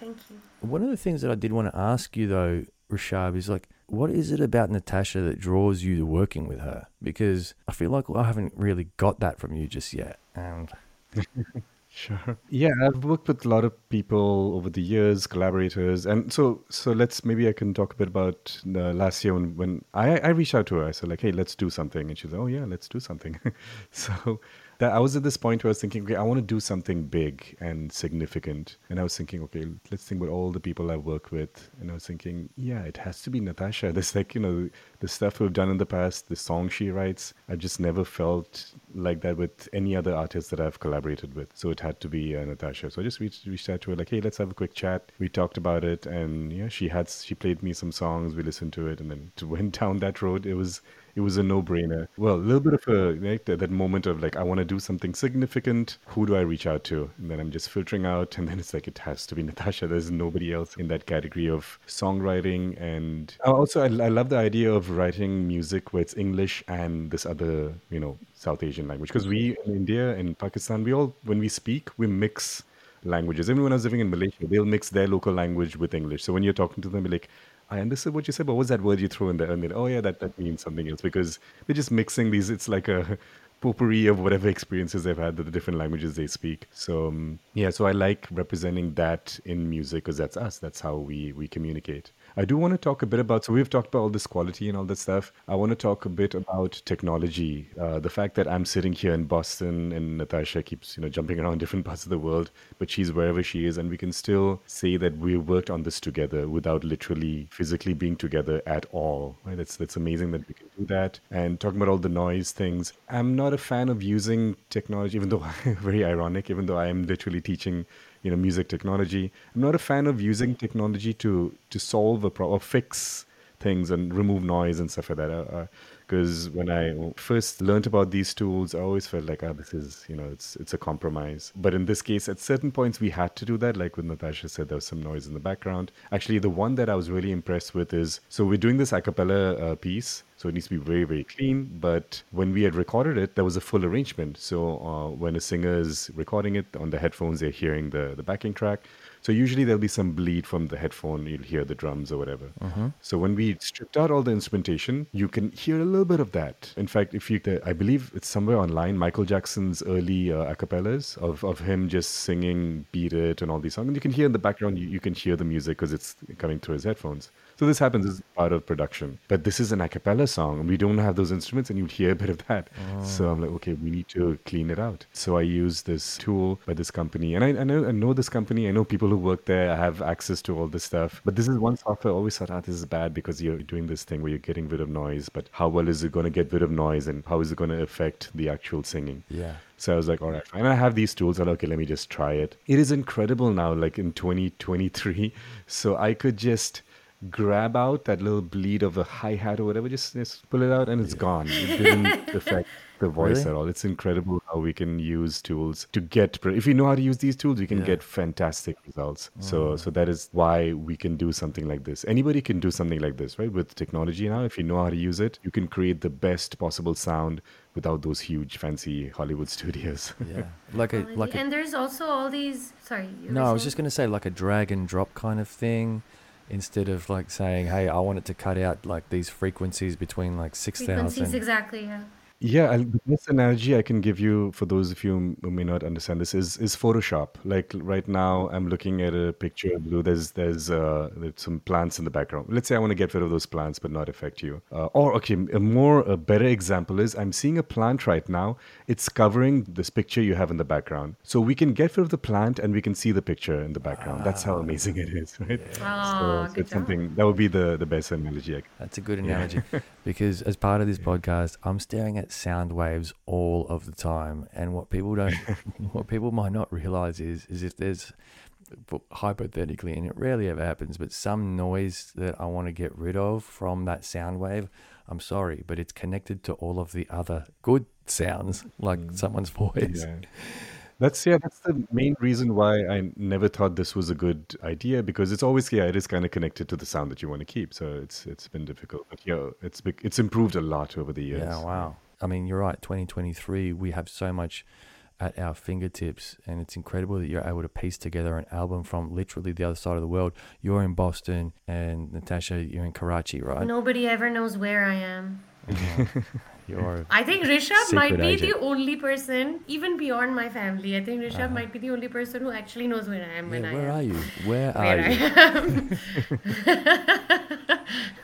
Thank you. One of the things that I did want to ask you though, Rishabh, is like, what is it about Natasha that draws you to working with her? Because I feel like I haven't really got that from you just yet. And [laughs] Sure. Yeah, I've worked with a lot of people over the years, collaborators, and so so let's maybe I can talk a bit about the last year when, when I I reached out to her. I said like, hey, let's do something, and she's said, oh yeah, let's do something. [laughs] so that I was at this point where I was thinking, okay, I want to do something big and significant. And I was thinking, okay, let's think about all the people i work with. And I was thinking, yeah, it has to be Natasha. [laughs] This like, you know, the stuff we've done in the past, the song she writes, I've just never felt like that with any other artist that I've collaborated with. So it had to be uh, Natasha. So I just reached, reached out to her like, hey, let's have a quick chat. We talked about it, and yeah, she had she played me some songs. We listened to it, and then [laughs] went down that road. It was it was a no-brainer. Well, a little bit of a like, that, that moment of like, I want to do something significant. Who do I reach out to? And then I'm just filtering out, and then it's like it has to be [laughs] Natasha. There's nobody else in that category of songwriting. And also, I, I love the idea of writing music where it's English and this other, you know, South Asian language. Because we in India and Pakistan, we all when we speak, we mix languages. Even when I was living in Malaysia, they'll mix their local language with English. So when you're talking to them, you're like, I understood what you said, but what was that word you threw in there? And then, oh yeah, that, that means something else because they're just mixing these. It's like a potpourri of whatever experiences they've had, the different languages they speak. So um, yeah, so I like representing that in music because that's us. That's how we we communicate. I do want to talk a bit about, so we've talked about all this quality and all that stuff. I want to talk a bit about technology. Uh, the fact that I'm sitting here in Boston and Natasha keeps, you know, jumping around [laughs] different parts of the world, but she's wherever she is. And we can still say that we worked on this together without literally physically being together at all. Right? That's, that's amazing that we can do that. And talking about all the noise things, I'm not a fan of using technology, even though [laughs] very ironic, even though I am literally teaching you know music technology. I'm not a fan of using technology to to solve a problem or fix things and remove noise and stuff like that. Because when I first learned about these tools, I always felt like, ah, oh, this is, you know, it's it's a compromise. But in this case, at certain points, we had to do that. Like when Natasha said, there was some noise in the background. Actually, the one that I was really impressed with is so we're doing this a cappella uh, piece, so it needs to be very, very clean. But when we had recorded it, there was a full arrangement. So uh, when a singer is recording it on the headphones, they're hearing the, the backing track. So usually there'll be some bleed from the headphone. You'll hear the drums or whatever. Uh-huh. So when we stripped out all the instrumentation, you can hear a little bit of that. In fact, if you, I believe it's somewhere online, Michael Jackson's early uh, acapellas of, of him just singing "Beat It" and all these songs, and you can hear in the background, you, you can hear the music because it's coming through his headphones. So this happens as part of production. But this is an a cappella song, and we don't have those instruments, and you'd hear a bit of that. Oh. So I'm like, okay, we need to clean it out. So I use this tool by this company, and I, I, know I know this company. I know people who work there. I have access to all this stuff. But this is one software I always thought, ah, this is bad because you're doing this thing where you're getting rid of noise. But how well is it going to get rid of noise, and how is it going to affect the actual singing? Yeah. So I was like, all right, fine. I have these tools. And okay, let me just try it. It is incredible now, like in 2023. So I could just grab out that little bleed of a hi hat or whatever, just, just pull it out and it's gone. It didn't [laughs] affect the voice Really? at all. It's incredible how we can use tools to get. If you know how to use these tools, you can Yeah. get fantastic results. So, mm. so that is why we can do something like this. Anybody can do something like this, right? With technology now, if you know how to use it, you can create the best possible sound without those huge, fancy Hollywood [laughs] studios. Yeah, like a like a and there's also all these. Sorry. No, were I was saying? just going to say like a drag and drop kind of thing instead of like saying, hey, I want it to cut out like these frequencies between like frequencies 6,000. exactly. Yeah. Yeah, and the best analogy I can give you for those of you who may not understand this is is Photoshop. Like right now, I'm looking at a picture of blue. There's there's uh there's some plants in the background. Let's say I want to get rid of those plants but not affect you. Uh, or okay, a more a better example is I'm seeing a plant right now. It's covering this picture you have in the background. So we can get rid of the plant and we can see the picture in the background. That's how amazing [laughs] it is, right? Oh, So, so good it's something that would be the the best analogy. I That's a good analogy [laughs] because as part of this podcast, I'm staring at sound waves all of the time. And what people don't, [laughs] what people might not realize is, is if there's hypothetically, and it rarely ever happens, but some noise that I want to get rid of from that sound wave, I'm sorry, but it's connected to all of the other good sounds, like mm. someone's voice. Yeah. That's yeah, that's the main reason why I never thought this was a good idea because it's always yeah, it is kind of connected to the sound that you want to keep. So it's it's been difficult. But yeah, it's it's improved a lot over the years. Yeah, wow. I mean, you're right. 2023, we have so much at our fingertips, and it's incredible that you're able to piece together an album from literally the other side of the world. You're in Boston, and Natasha, you're in Karachi, right? Nobody ever knows where I am. [laughs] You're I think Rishabh might be agent. the only person, even beyond my family. I think Rishabh might be the only person who actually knows where I am when yeah, I where am. are you? Where are Where you? I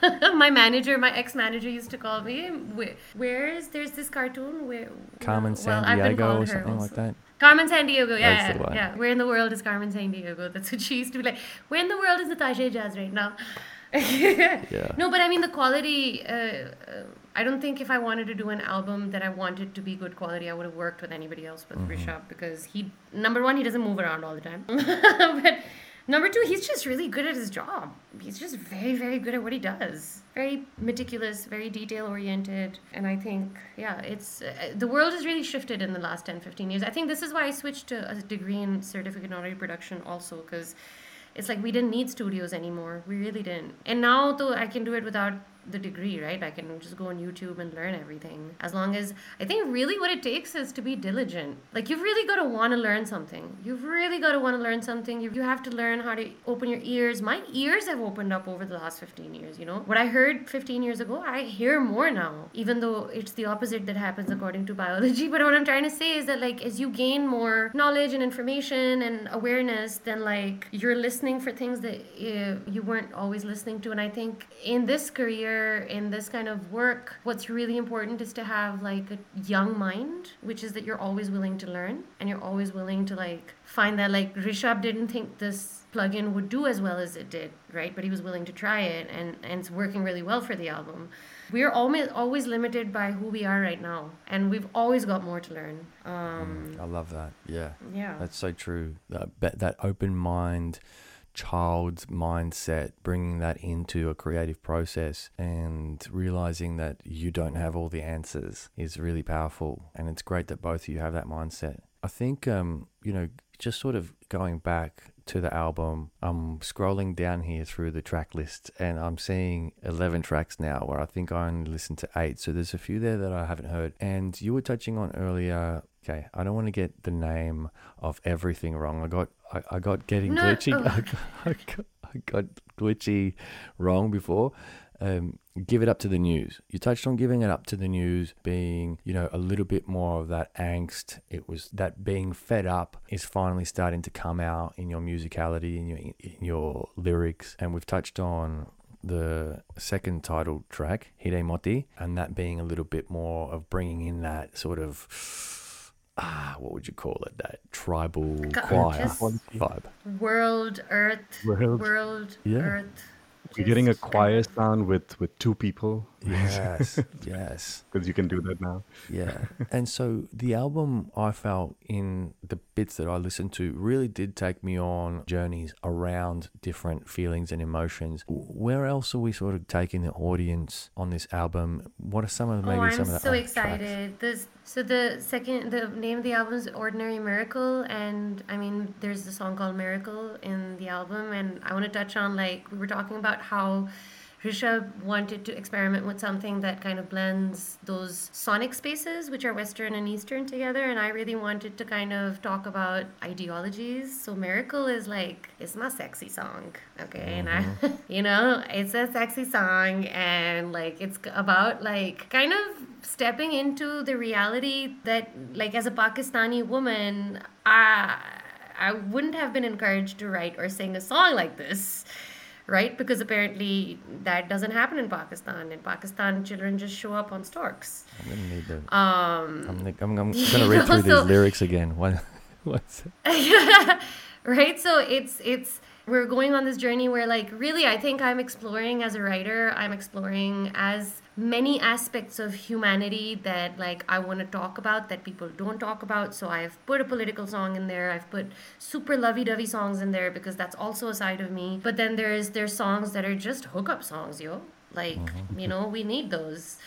am. [laughs] [laughs] my manager, my ex-manager, used to call me. Where, where is there's this cartoon where Carmen well, San I've Diego or something like that. Carmen Sandiego, yeah, yeah, yeah. Where in the world is Carmen Sandiego? [laughs] That's what she used to be like. Where in the world is Natasha Ejaz right now? Yeah. No, but I mean the quality. Uh, uh, I don't think if I wanted to do an album that I wanted to be good quality, I would have worked with anybody else but Mm-hmm. Rishabh because he number one he doesn't move around all the time, [laughs] but number two he's just really good at his job. He's just very very good at what he does. Very meticulous, very detail oriented, and I think yeah, it's uh, the world has really shifted in the last 10, 15 years. I think this is why I switched to a degree in certificate in audio production also because it's like we didn't need studios anymore. We really didn't. And now, though, I can do it without the degree, right? I can just go on YouTube and learn everything. As long as I think really what it takes is to be diligent. Like you've really got to want to learn something. You've really got to want to learn something. You, you have to learn how to open your ears. My ears have opened up over the last 15 years, you know? What I heard 15 years ago, I hear more now, even though it's the opposite that happens according to biology. [laughs] But what I'm trying to say is that like as you gain more knowledge and information and awareness, then like you're listening for things that uh, you weren't always listening to. And I think in this career, in this kind of work, what's really important is to have like a young mind, which is that you're always willing to learn and you're always willing to like find that like Rishabh didn't think this plugin would do as well as it did, right? But he was willing to try it and, and it's working really well for the album. We're always always limited by who we are right now, and we've always got more to learn. Um, I love that. Yeah. yeah, That's so true. That, that that open mind, child's mindset, bringing that into a creative process and realizing that you don't have all the answers is really powerful. And it's great that both of you have that mindset. I think, um, you know, just sort of going back to the album, I'm scrolling down here through the track list and I'm seeing 11 tracks now where I think I only listened to eight. So there's a few there that I haven't heard. And you were touching on earlier. Okay, I don't want to get the name of everything wrong. I got I, I got getting No, glitchy. oh. [laughs] I, got, I, got, I got glitchy wrong before. Um, give it up to the news. You touched on giving it up to the news being, you know, a little bit more of that angst. It was that being fed up is finally starting to come out in your musicality, in your in your lyrics, and we've touched on the second title track, Heeray Moti, and that being a little bit more of bringing in that sort of ah, what would you call it? That tribal Ca- choir vibe. world, Earth, World. world, Yeah. Earth. You're getting a choir sound with with two people. Yes, [laughs] yes. Because you can do that now. Yeah. and so the album I felt in the bits that I listened to really did take me on journeys around different feelings and emotions. Where else are we sort of taking the audience on this album? What are some of the, maybe oh, I'm some of the so excited. This so the second the name of the album is Ordinary Miracle and I mean there's a song called Miracle in the album and I want to touch on like we were talking about how Rishabh wanted to experiment with something that kind of blends those sonic spaces, which are Western and Eastern, together. And I really wanted to kind of talk about ideologies. So Miracle is like, it's my sexy song. Okay. And I, mm-hmm. [laughs] you know, it's a sexy song. And like, it's about like kind of stepping into the reality that, like, as a Pakistani woman, I, I wouldn't have been encouraged to write or sing a song like this right? Because apparently that doesn't happen in Pakistan. In Pakistan, children just show up on storks. I'm gonna need to. Um, I'm, I'm, I'm [laughs] gonna read through so- these lyrics again. What? [laughs] What's it? [laughs] right? So it's it's we're going on this journey where like really I think I'm exploring as a writer, I'm exploring as many aspects of humanity that like I want to talk about that people don't talk about. So I've put a political song in there. I've put super lovey-dovey songs in there because that's also a side of me. But then there's there's songs that are just hookup songs, yo. Like, mm-hmm. you know, we need those.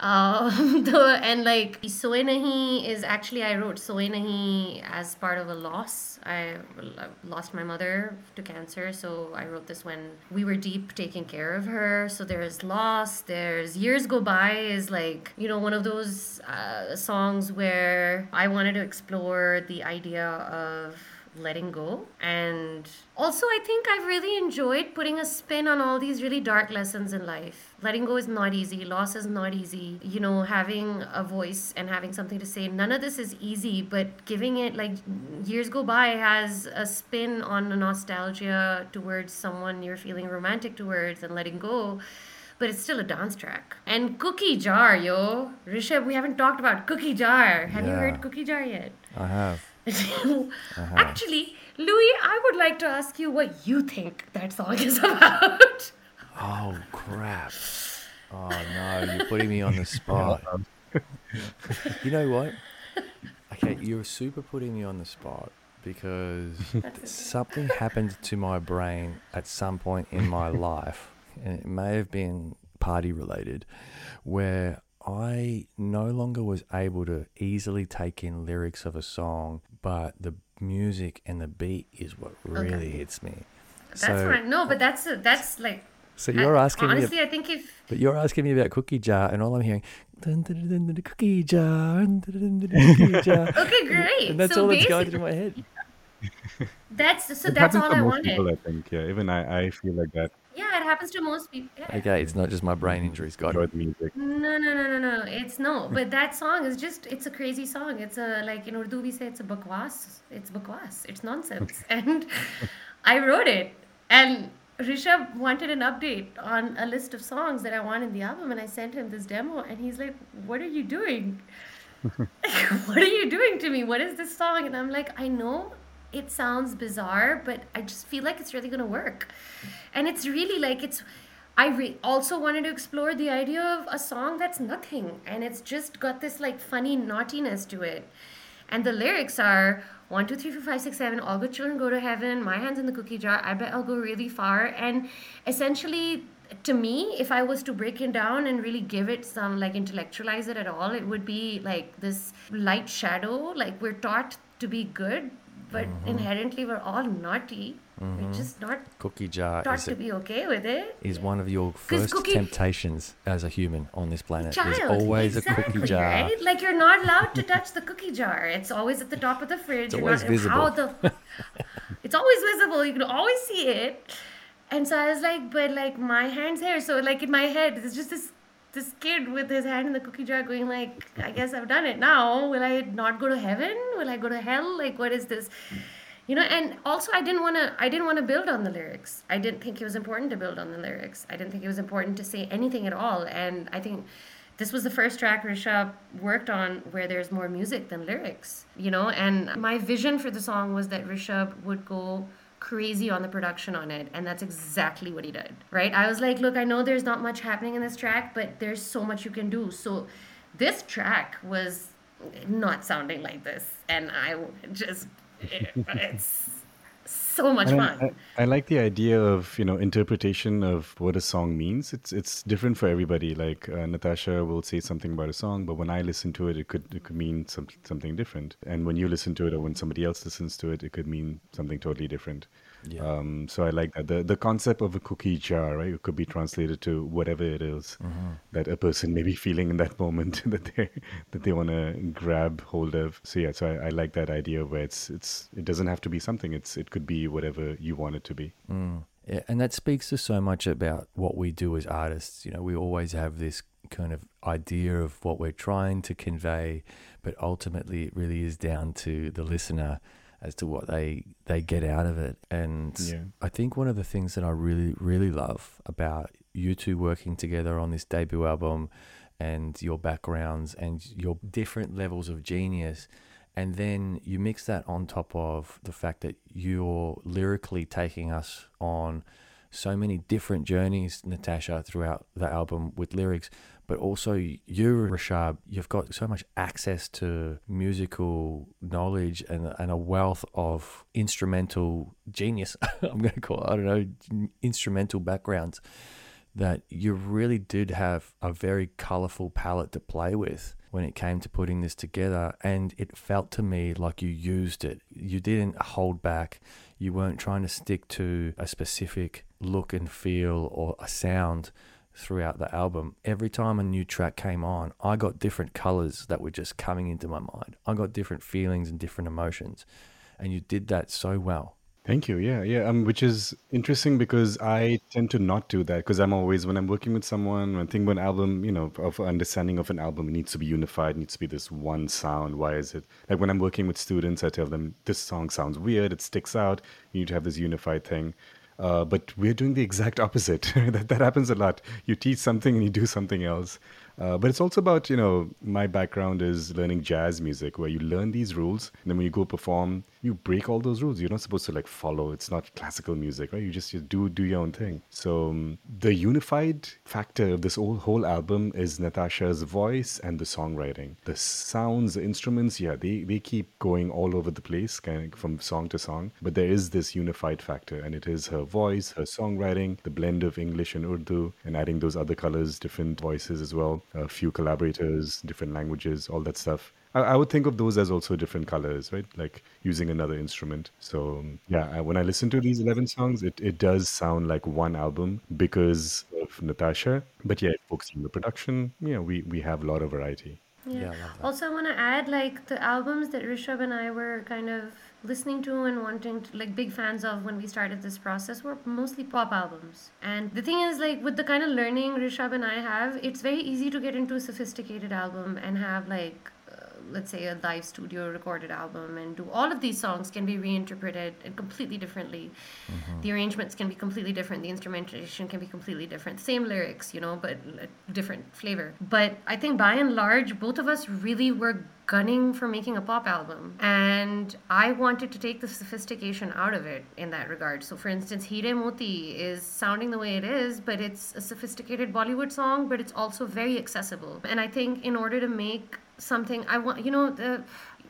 Um, [laughs] and like Soe Nahi is actually I wrote Soe Nahi as part of a loss. I lost my mother to cancer, so I wrote this when we were deep taking care of her. So there's loss. There's years go by is like you know one of those uh, songs where I wanted to explore the idea of letting go. And also, I think I've really enjoyed putting a spin on all these really dark lessons in life. Letting go is not easy, loss is not easy. You know, having a voice and having something to say, none of this is easy, but giving it like years go by has a spin on a nostalgia towards someone you're feeling romantic towards and letting go but it's still a dance track. And Cookie Jar, yo. Rishabh, we haven't talked about Cookie Jar. Have you heard Cookie Jar yet? I have. [laughs] Actually, Lui, I would like to ask you what you think that song is [laughs] about. Oh crap! Oh no, you're putting me on the spot. [laughs] You know what? Okay, you're super putting me on the spot because [laughs] something happened to my brain at some point in my [laughs] life, and it may have been party related, where I no longer was able to easily take in lyrics of a song, but the music and the beat is what really hits me. That's so, fine. No, but that's a, that's like. So you're I- asking me. Honestly, I think if But you're asking me about cookie jar, and all I'm hearing, dun, dun, dun, dun, dun, cookie jar, dun, dun, dun, dun, cookie [laughs] jar. okay, great. and that's so all that's going basic- through my head. [laughs] That's so It that's happens all to I most wanted. people, I think. Yeah, even I, I feel like that. Yeah, it happens to most people. Yeah. Okay, it's not just my brain injuries, got Enjoy it. music. No, no, no, no, no. It's no. [laughs] But that song is just, it's a crazy song. It's a, like in Urdu, we say it's a bakwas. It's bakwas. It's nonsense. And I wrote it. And Rishabh wanted an update on a list of songs that I want in the album. And I sent him this demo. And he's like, What are you doing? [laughs] what are you doing to me? What is this song? And I'm like, I know it sounds bizarre, but I just feel like it's really to work. And it's really like, it's, I re- also wanted to explore the idea of a song that's nothing and it's just got this like funny naughtiness to it. And the lyrics are one, two, three, four, five, six, seven, all good children go to heaven, my hands in the cookie jar, I bet I'll go really far. And essentially, to me, if I was to break it down and really give it some like intellectualize it at all, it would be like this light shadow. Like we're taught to be good, but mm-hmm. inherently we're all naughty. We're mm-hmm. just not Cookie jar taught to be okay with it. is one of your first cookie- temptations as a human on this planet. Child, There's always exactly, a cookie jar. right? Like you're not allowed to touch the cookie jar. It's always at the top of the fridge. It's You're always not, visible. The, [laughs] it's always visible. You can always see it. And so I was like, but like my hand's here. So like in my head, it's just this this kid with his hand in the cookie jar going like, I guess I've done it now. Will I not go to heaven? Will I go to hell? Like what is this? You know, and also I didn't want to I didn't want to build on the lyrics. I didn't think it was important to build on the lyrics. I didn't think it was important to say anything at all. And I think this was the first track Rishabh worked on where there's more music than lyrics, you know? And my vision for the song was that Rishabh would go crazy on the production on it and that's exactly what he did right? I was like look i know there's not much happening in this track but there's so much you can do. So this track was not sounding like this and i just it, it's so much And fun I, I like the idea of you know interpretation of what a song means. It's it's different for everybody. Like uh, Natasha will say something about a song, but when I listen to it, it could it could mean some, something different. And when you listen to it, or when somebody else listens to it, it could mean something totally different. Yeah. Um, so I like that the the concept of a cookie jar, right? It could be translated to whatever it is that a person may be feeling in that moment [laughs] that they that they want to grab hold of. So yeah, so I, I like that idea where it's it's it doesn't have to be something. It's it could be whatever you want it to be. Yeah, and that speaks to so much about what we do as artists. You know, we always have this kind of idea of what we're trying to convey, but ultimately it really is down to the listener as to what they they get out of it. And Yeah. I think one of the things that I really really love about you two working together on this debut album and your backgrounds and your different levels of genius and then you mix that on top of the fact that you're lyrically taking us on so many different journeys, Natasha, throughout the album with lyrics, but also you, Rishabh, you've got so much access to musical knowledge and, and a wealth of instrumental genius. [laughs] I'm going to call it, I don't know, instrumental backgrounds that you really did have a very colorful palette to play with when it came to putting this together and it felt to me like you used it you didn't hold back you weren't trying to stick to a specific look and feel or a sound throughout the album every time a new track came on i got different colors that were just coming into my mind i got different feelings and different emotions and you did that so well Thank you. Yeah, yeah. Um, which is interesting because I tend to not do that because I'm always when I'm working with someone, when I think about an album, you know, of understanding of an album, it needs to be unified, needs to be this one sound. Why is it like when I'm working with students, I tell them this song sounds weird, it sticks out. You need to have this unified thing. Uh, but we're doing the exact opposite. [laughs] that that happens a lot. You teach something and you do something else. Uh, but it's also about you know my background is learning jazz music, where you learn these rules, and then when you go perform, you break all those rules. You're not supposed to like follow. It's not classical music, right? You just you do do your own thing. So um, the unified factor of this whole whole album is Natasha's voice and the songwriting. The sounds, the instruments, yeah, they they keep going all over the place, kind of from song to song. But there is this unified factor, and it is her voice, her songwriting, the blend of English and Urdu, and adding those other colors, different voices as well, a few collaborators, different languages, all that stuff. I, I would think of those as also different colors, right? Like using another instrument. So um, yeah, I, when I listen to these eleven songs, it, it does sound like one album because of Natasha. But yeah, focusing on the production, yeah, we we have a lot of variety. Yeah. Yeah, I love that. Also, I want to add like the albums that Rishabh and I were kind of listening to and wanting to, like, big fans of when we started this process were mostly pop albums. And the thing is, like, with the kind of learning Rishabh and I have, it's very easy to get into a sophisticated album and have, like, let's say a live studio recorded album and do all of these songs can be reinterpreted completely differently. Mm-hmm. The arrangements can be completely different. The instrumentation can be completely different. Same lyrics you know but a different flavor. But i think by and large both of us really were gunning for making a pop album. And i wanted to take the sophistication out of it in that regard. So for instance Heeray Moti is sounding the way it is but it's a sophisticated bollywood song but it's also very accessible. And i think in order to make something i want you know the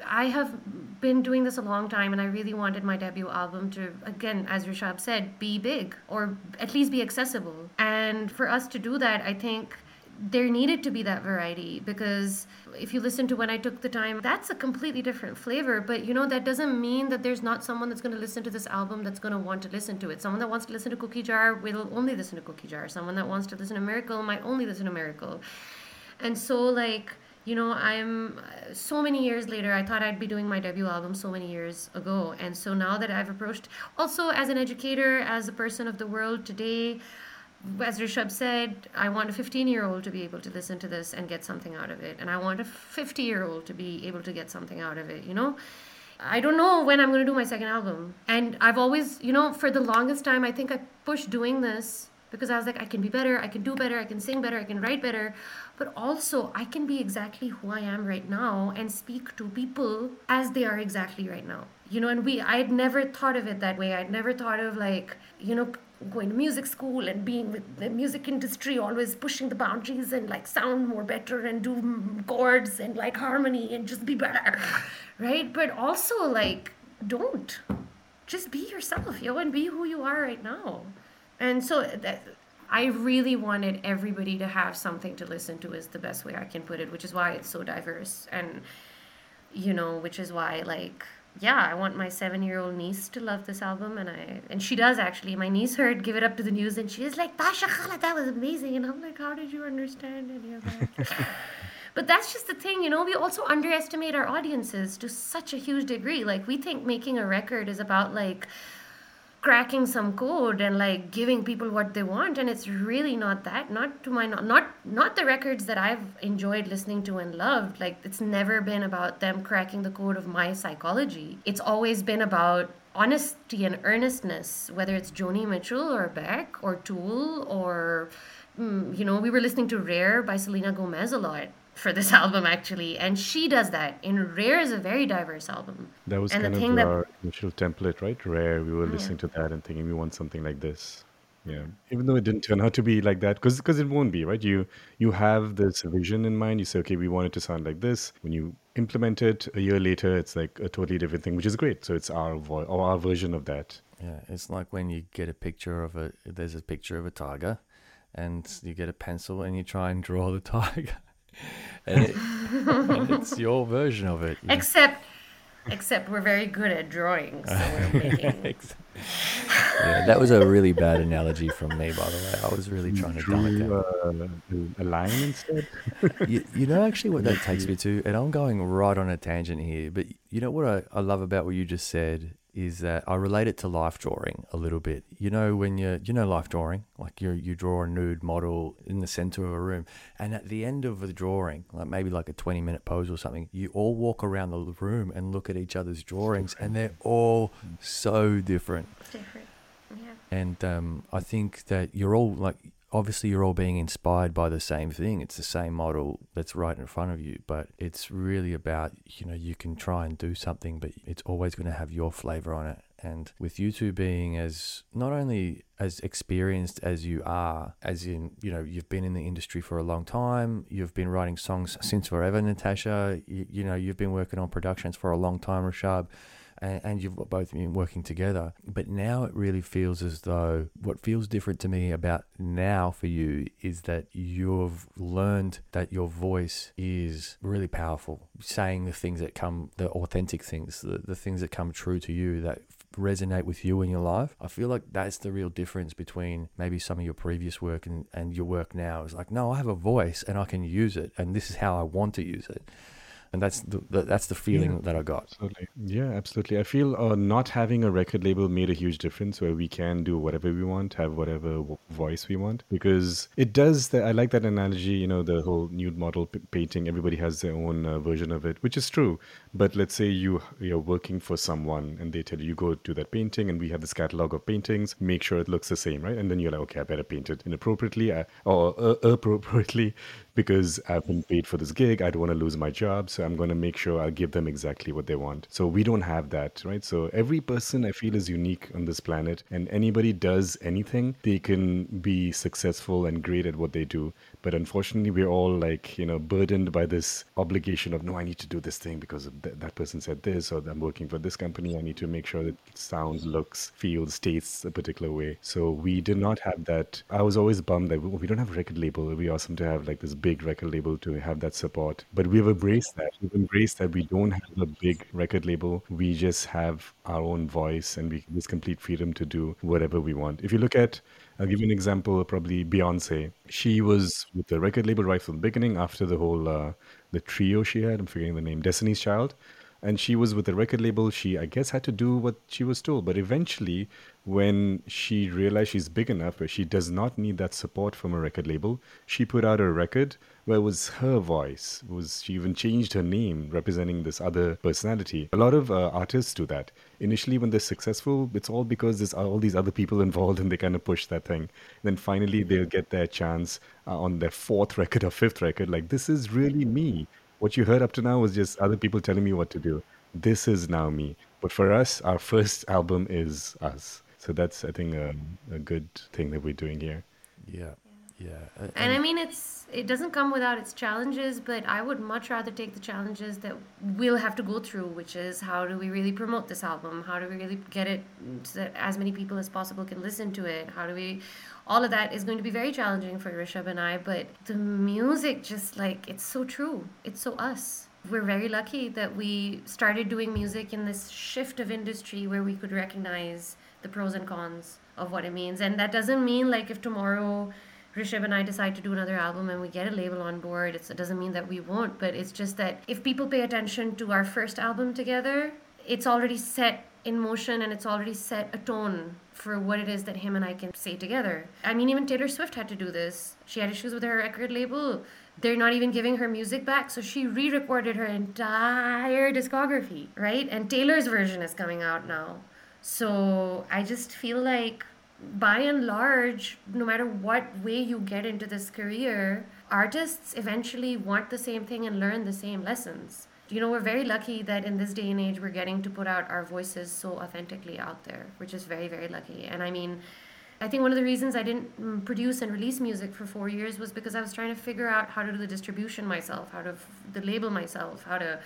I have been doing this a long time, and I really wanted my debut album to, again, as Rishabh said, be big or at least be accessible. And for us to do that, I think there needed to be that variety because if you listen to when I took the time, that's a completely different flavor. But you know, that doesn't mean that there's not someone that's going to listen to this album that's going to want to listen to it. Someone that wants to listen to Cookie Jar will only listen to Cookie Jar. Someone that wants to listen to Miracle might only listen to Miracle. And so, like, you know, I'm uh, so many years later, I thought I'd be doing my debut album so many years ago. And so now that I've approached, also as an educator, as a person of the world today, as Rishabh said, I want a 15 year old to be able to listen to this and get something out of it. And I want a 50 year old to be able to get something out of it, you know? I don't know when I'm going to do my second album. And I've always, you know, for the longest time, I think I pushed doing this because I was like, I can be better, I can do better, I can sing better, I can write better. But also, I can be exactly who I am right now and speak to people as they are exactly right now. you know and we i'd never thought of it that way i'd never thought of like you know going to music school and being with the music industry always pushing the boundaries and like sound more better and do chords and like harmony and just be better [laughs] right but also like don't just be yourself yo and be who you are right now and so that, I really wanted everybody to have something to listen to is the best way I can put it, which is why it's so diverse and you know, which is why like yeah, I want my seven year old niece to love this album and I and she does actually. My niece heard Give It Up to the News and she was like, Tasha Khala, that was amazing and I'm like, How did you understand any of that? [laughs] but that's just the thing, you know, we also underestimate our audiences to such a huge degree. Like we think making a record is about like cracking some code and like giving people what they want and it's really not that not to my not not, the records that i've enjoyed listening to and loved. Like it's never been about them cracking the code of my psychology. It's always been about honesty and earnestness whether it's joni mitchell or beck or tool or mm, you know we were listening to rare by selena gomez a lot for this [laughs] album actually and she does that. And rare is a very diverse album. That was and kind the of thing that our initial template right? Rare we were yeah. listening to that and thinking we want something like this. Yeah. Even though it didn't turn out to be like that because because it won't be right? You you have this vision in mind. You say okay we want it to sound like this. When you implement it a year later it's like a totally different thing which is great. So it's our voice or our version of that. Yeah, it's like when you get a picture of a there's a picture of a tiger, and you get a pencil and you try and draw the [laughs] tiger, and, it, and it's your version of it. you know? except except we're very good at drawing so we're [laughs] making yeah, that was a really bad analogy from me, by the way. I was really trying to dumb it down. uh, a lion instead [laughs] you, you know actually what that takes me to and i'm going right on a tangent here but you know what I, I love about what you just said is that i relate it to life drawing a little bit. You know when you you know life drawing like you you draw a nude model in the center of a room and at the end of the drawing like maybe like a 20 minute pose or something you all walk around the room and look at each other's drawings and they're all so different. Different. Yeah. And um, I think that you're all like, obviously, you're all being inspired by the same thing. It's the same model that's right in front of you, but it's really about, you know, you can try and do something, but it's always going to have your flavor on it. And with you two being as not only as experienced as you are, as in, you know, you've been in the industry for a long time, you've been writing songs since forever, Natasha, you, you know, you've been working on productions for a long time, Rishabh and, and you've both been working together. But now it really feels as though what feels different to me about now for you is that you've learned that your voice is really powerful, saying the things that come, the authentic things, the, the things that come true to you that resonate with you in your life. I feel like that's the real difference between maybe some of your previous work and, and your work now. Is like, no, I have a voice and I can use it, and this is how I want to use it. And that's the, that's the feeling Yeah. that I got. Absolutely. Yeah, absolutely. I feel uh, not having a record label made a huge difference where we can do whatever we want, have whatever w- voice we want. Because it does, that, I like that analogy, you know, the whole nude model p- painting, everybody has their own uh, version of it, which is true. But let's say you, you're working for someone and they tell you, you go do that painting and we have this catalog of paintings, make sure it looks the same, right? And then you're like, okay, I better paint it inappropriately uh, or uh, [laughs] appropriately because I've been paid for this gig. I don't want to lose my job. So I'm going to make sure I'll give them exactly what they want. So we don't have that, right? So every person I feel is unique on this planet. And anybody does anything, they can be successful and great at what they do. But unfortunately, we're all like, you know, burdened by this obligation of, no, I need to do this thing because th- that person said this, or I'm working for this company. I need to make sure that it sounds, looks, feels, tastes a particular way. So we did not have that. I was always bummed that oh, we don't have a record label. It'd be awesome to have like this big record label to have that support. But we've embraced that. We've embraced that we don't have a big record label. We just have our own voice and we this complete freedom to do whatever we want. If you look at I'll give you an example, probably Beyonce. She was with the record label right from the beginning after the whole uh, the trio she had, I'm forgetting the name, Destiny's Child. And she was with the record label. She, I guess, had to do what she was told. But eventually, when she realized she's big enough where she does not need that support from a record label, she put out a record where it was her voice. It was she even changed her name, representing this other personality. A lot of uh, artists do that. Initially, when they're successful, it's all because there's all these other people involved, and they kind of push that thing. then finally, they'll get their chance uh, on their fourth record or fifth record. Like this is really me. What you heard up to now was just other people telling me what to do. This is now me. But for us, our first album is us. So that's, I think, a, a good thing that we're doing here. Yeah. Yeah. A- And I mean, it's it doesn't come without its challenges, but I would much rather take the challenges that we'll have to go through, which is how do we really promote this album? How do we really get it so that as many people as possible can listen to it? How do we? All of that is going to be very challenging for Rishabh and I, but the music just like it's so true. It's so us. We're very lucky that we started doing music in this shift of industry where we could recognize the pros and cons of what it means. And that doesn't mean like if tomorrow Rishabh and I decide to do another album and we get a label on board, it's, it doesn't mean that we won't, but it's just that if people pay attention to our first album together, it's already set in motion and it's already set a tone for what it is that him and I can say together. I mean, even Taylor Swift had to do this. She had issues with her record label. They're not even giving her music back, so she re recorded her entire discography, right? And Taylor's version is coming out now. So I just feel like by and large, no matter what way you get into this career, artists eventually want the same thing and learn the same lessons. You know, we're very lucky that in this day and age, we're getting to put out our voices so authentically out there. We're just very, very lucky. And I mean, I think one of the reasons I didn't mm, produce and release music for four years was because I was trying to figure out how to do the distribution myself, how to f- the label myself, how to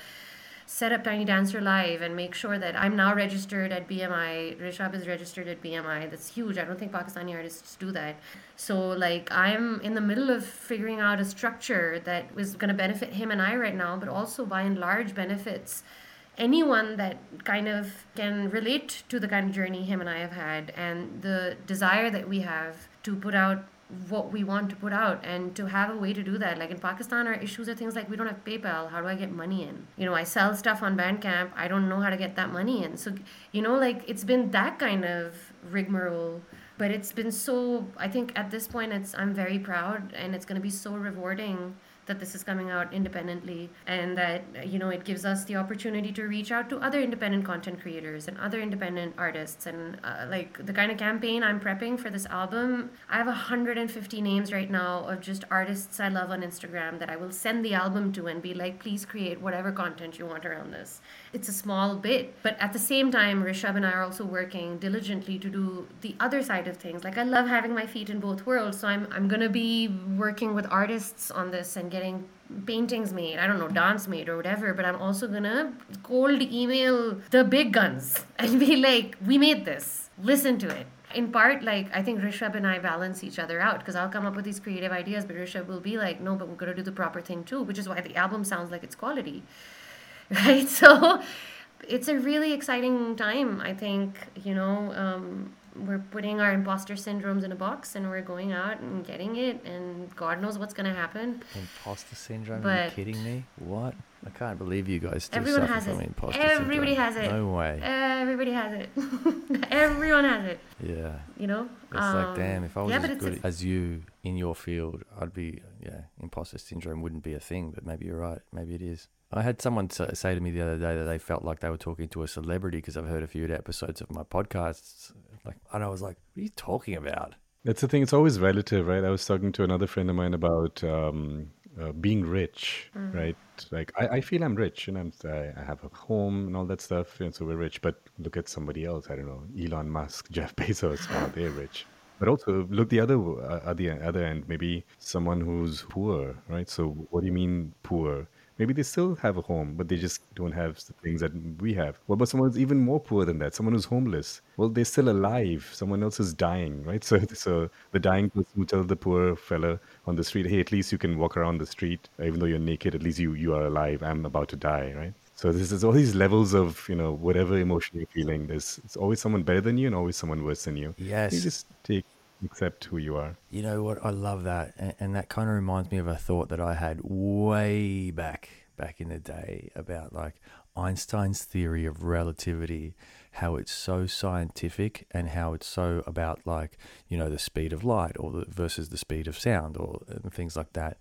set up Tiny Dancer Live and make sure that I'm now registered at BMI. Rishabh is registered at BMI. That's huge. I don't think Pakistani artists do that. So, like, I'm in the middle of figuring out a structure that is going to benefit him and I right now, but also by and large benefits anyone that kind of can relate to the kind of journey him and I have had and the desire that we have to put out what we want to put out. And to have a way to do that like in pakistan our issues are things like we don't have paypal. How do i get money in? You know i sell stuff on bandcamp. I don't know how to get that money in. So you know like it's been that kind of rigmarole. But it's been so i think at this point it's i'm very proud and it's going to be so rewarding that this is coming out independently and that you know it gives us the opportunity to reach out to other independent content creators and other independent artists. And uh, like the kind of campaign i'm prepping for this album i have 150 names right now of just artists i love on instagram that i will send the album to and be like please create whatever content you want around this. It's a small bit but at the same time rishabh and i are also working diligently to do the other side of things. Like i love having my feet in both worlds so i'm, I'm going to be working with artists on this and getting paintings made i don't know dance made or whatever but i'm also gonna cold email the big guns [laughs] and be like we made this. Listen to it. In part like i think rishabh and i balance each other out because i'll come up with these creative ideas but rishabh will be like no but we're gonna do the proper thing too which is why the album sounds like it's quality [laughs] right? So it's a really exciting time i think you know um, we're putting our imposter syndromes in a box and we're going out and getting it and god knows what's going to happen Imposter syndrome? Are you kidding me? What? I can't believe you guys still Everyone suffer has from it. imposter Everybody syndrome. has it. No way. everybody has it [laughs] everyone has it Yeah. you know It's like, Um, damn, if I was yeah, as good as you in your field, I'd be, yeah, imposter syndrome wouldn't be a thing, but maybe you're right. Maybe it is. I had someone say to me the other day that they felt like they were talking to a celebrity because I've heard a few episodes of my podcasts. Like, and I was like, what are you talking about? That's the thing. It's always relative, right? I was talking to another friend of mine about um, uh, being rich, right? Like I, I feel I'm rich, and I'm I, I have a home and all that stuff, and so we're rich. But look at somebody else. I don't know, Elon Musk, [laughs] Jeff Bezos. Wow, [laughs] they're rich. But also look the other uh, at the other end. Maybe someone who's poor, right? So what do you mean poor? Maybe they still have a home, but they just don't have the things that we have. What about someone who's even more poor than that? Someone who's homeless. Well, they're still alive. Someone else is dying, right? [laughs] So, so the dying person will tell the poor fella on the street, "Hey, at least you can walk around the street, even though you're naked. At least you you are alive. I'm about to die, right?" So this is all these levels of you know whatever emotion you're feeling. There's it's always someone better than you and always someone worse than you. Yes. You just take accept who you are. You know what? I love that, and, and that kind of reminds me of a thought that I had way back back in the day about like Einstein's theory of relativity, how it's so scientific and how it's so about like you know the speed of light or the, versus the speed of sound or things like that.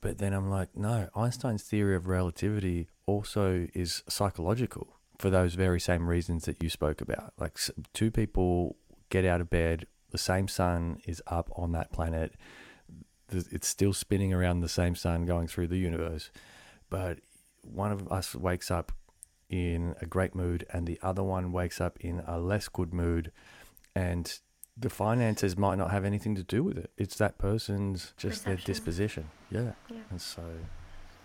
But then I'm like, no, Einstein's theory of relativity also is psychological for those very same reasons that you spoke about. Like two people get out of bed, the same sun is up on that planet. It's still spinning around the same sun going through the universe. But one of us wakes up in a great mood and the other one wakes up in a less good mood and the finances might not have anything to do with it. It's that person's just their disposition. Yeah. Yeah. And so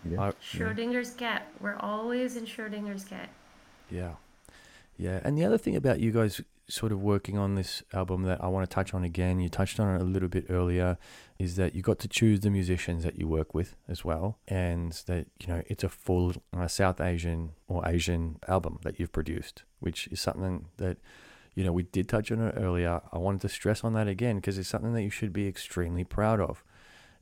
Yeah. I, yeah. Schrodinger's cat. We're always in Schrodinger's cat. Yeah. Yeah. And the other thing about you guys sort of working on this album that I want to touch on again, you touched on it a little bit earlier, is that you got to choose the musicians that you work with as well. And that, you know, it's a full uh, South Asian or Asian album that you've produced, which is something that, you know, we did touch on it earlier. I wanted to stress on that again because it's something that you should be extremely proud of.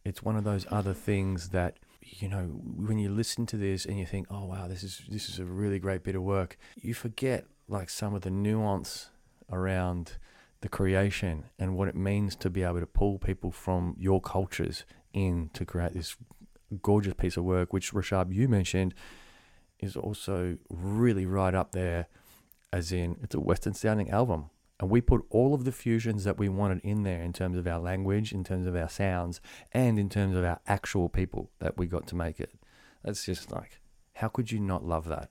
It's one of those other things that you know when you listen to this and you think oh wow this is this is a really great bit of work you forget like some of the nuance around the creation and what it means to be able to pull people from your cultures in to create this gorgeous piece of work which Rishabh you mentioned is also really right up there as in it's a western sounding album and we put all of the fusions that we wanted in there in terms of our language, in terms of our sounds, and in terms of our actual people that we got to make it. That's just like, how could you not love that?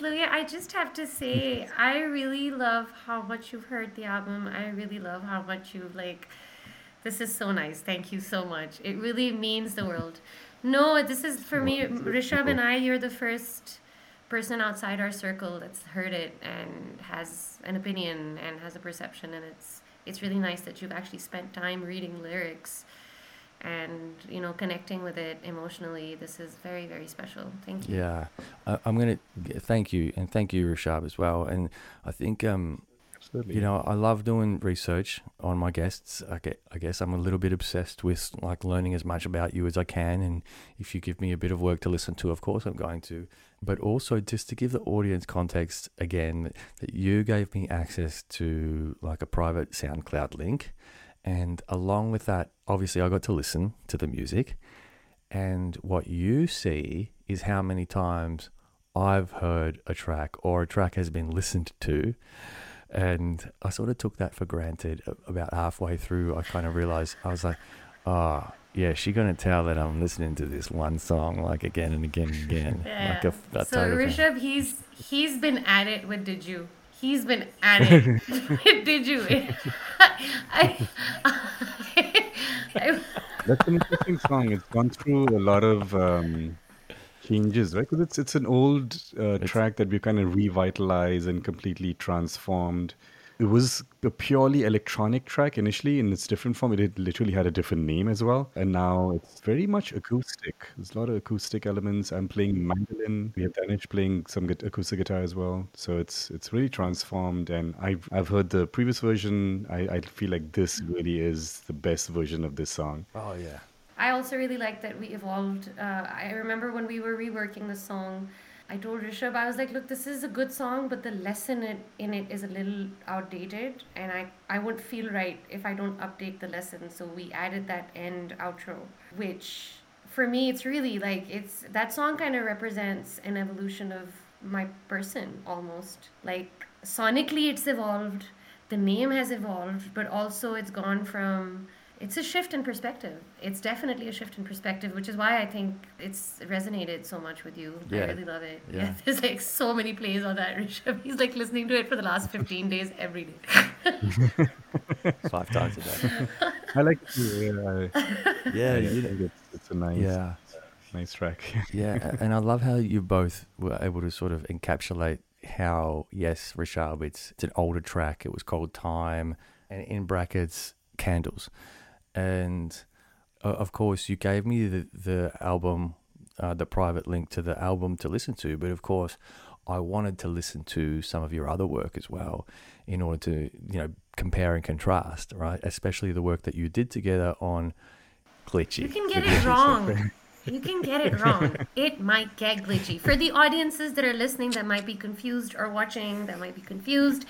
Thanks. I just have to say, I really love how much you've heard the album. I really love how much you've like. This is so nice. Thank you so much. It really means the world. No, this is for me, Rishabh and I. You're the first person outside our circle that's heard it and has an opinion and has a perception, and it's it's really nice that you've actually spent time reading lyrics and you know connecting with it emotionally. This is very very special. Thank you. Yeah, I, I'm gonna thank you and thank you, Rishabh, as well. And I think um, Absolutely. you know I love doing research on my guests. I get, I guess I'm a little bit obsessed with like learning as much about you as I can. And if you give me a bit of work to listen to, of course I'm going to. But also just to give the audience context again, that you gave me access to like a private SoundCloud link. And along with that, obviously, I got to listen to the music. And what you see is how many times I've heard a track or a track has been listened to. And I sort of took that for granted. About halfway through, I kind of realized I was like, oh, yeah, she's going to tell that I'm listening to this one song like again and again and again. [laughs] Yeah. Like a, that so. Rishabh, he's he's been at it with Did You. He's been at it [laughs] [laughs] Did You. [laughs] I, I, That's an interesting song. It's gone through a lot of um, changes, right? Because it's it's an old uh, It's- track that we kind of revitalized and completely transformed. It was a purely electronic track initially in its different form. It had literally had a different name as well, and now it's very much acoustic. There's a lot of acoustic elements. I'm playing mandolin. We have Danish playing some gu- acoustic guitar as well. So it's it's really transformed. And I've I've heard the previous version. I, I feel like this really is the best version of this song. Oh, yeah. I also really like that we evolved. Uh, I remember when we were reworking the song, I told Rishabh, I was like, look, this is a good song, but the lesson in, in it is a little outdated, and I, I won't feel right if I don't update the lesson. So we added that end outro, which for me, it's really like, it's that song kind of represents an evolution of my person almost. Like, sonically, it's evolved, the name has evolved, but also it's gone from it's a shift in perspective. It's definitely a shift in perspective, which is why I think it's resonated so much with you. Yeah. I really love it. Yeah. Yeah. [laughs] there's like so many plays on that, Rishabh. He's like listening to it for the last 15 days every day. [laughs] Five times a day. [laughs] I like it. too, uh, Yeah, Yeah, you, think it's, it's a nice, yeah. nice track. Yeah, and I love how you both were able to sort of encapsulate how, yes, Rishabh, it's, it's an older track. It was called Time, and in brackets, Candles. And uh, of course, you gave me the, the album, uh, the private link to the album to listen to. But of course, I wanted to listen to some of your other work as well in order to, you know, compare and contrast, right? Especially the work that you did together on Glitchy. You can get it [laughs] wrong. [laughs] You can get it wrong. It might get glitchy. For the audiences that are listening that might be confused or watching that might be confused,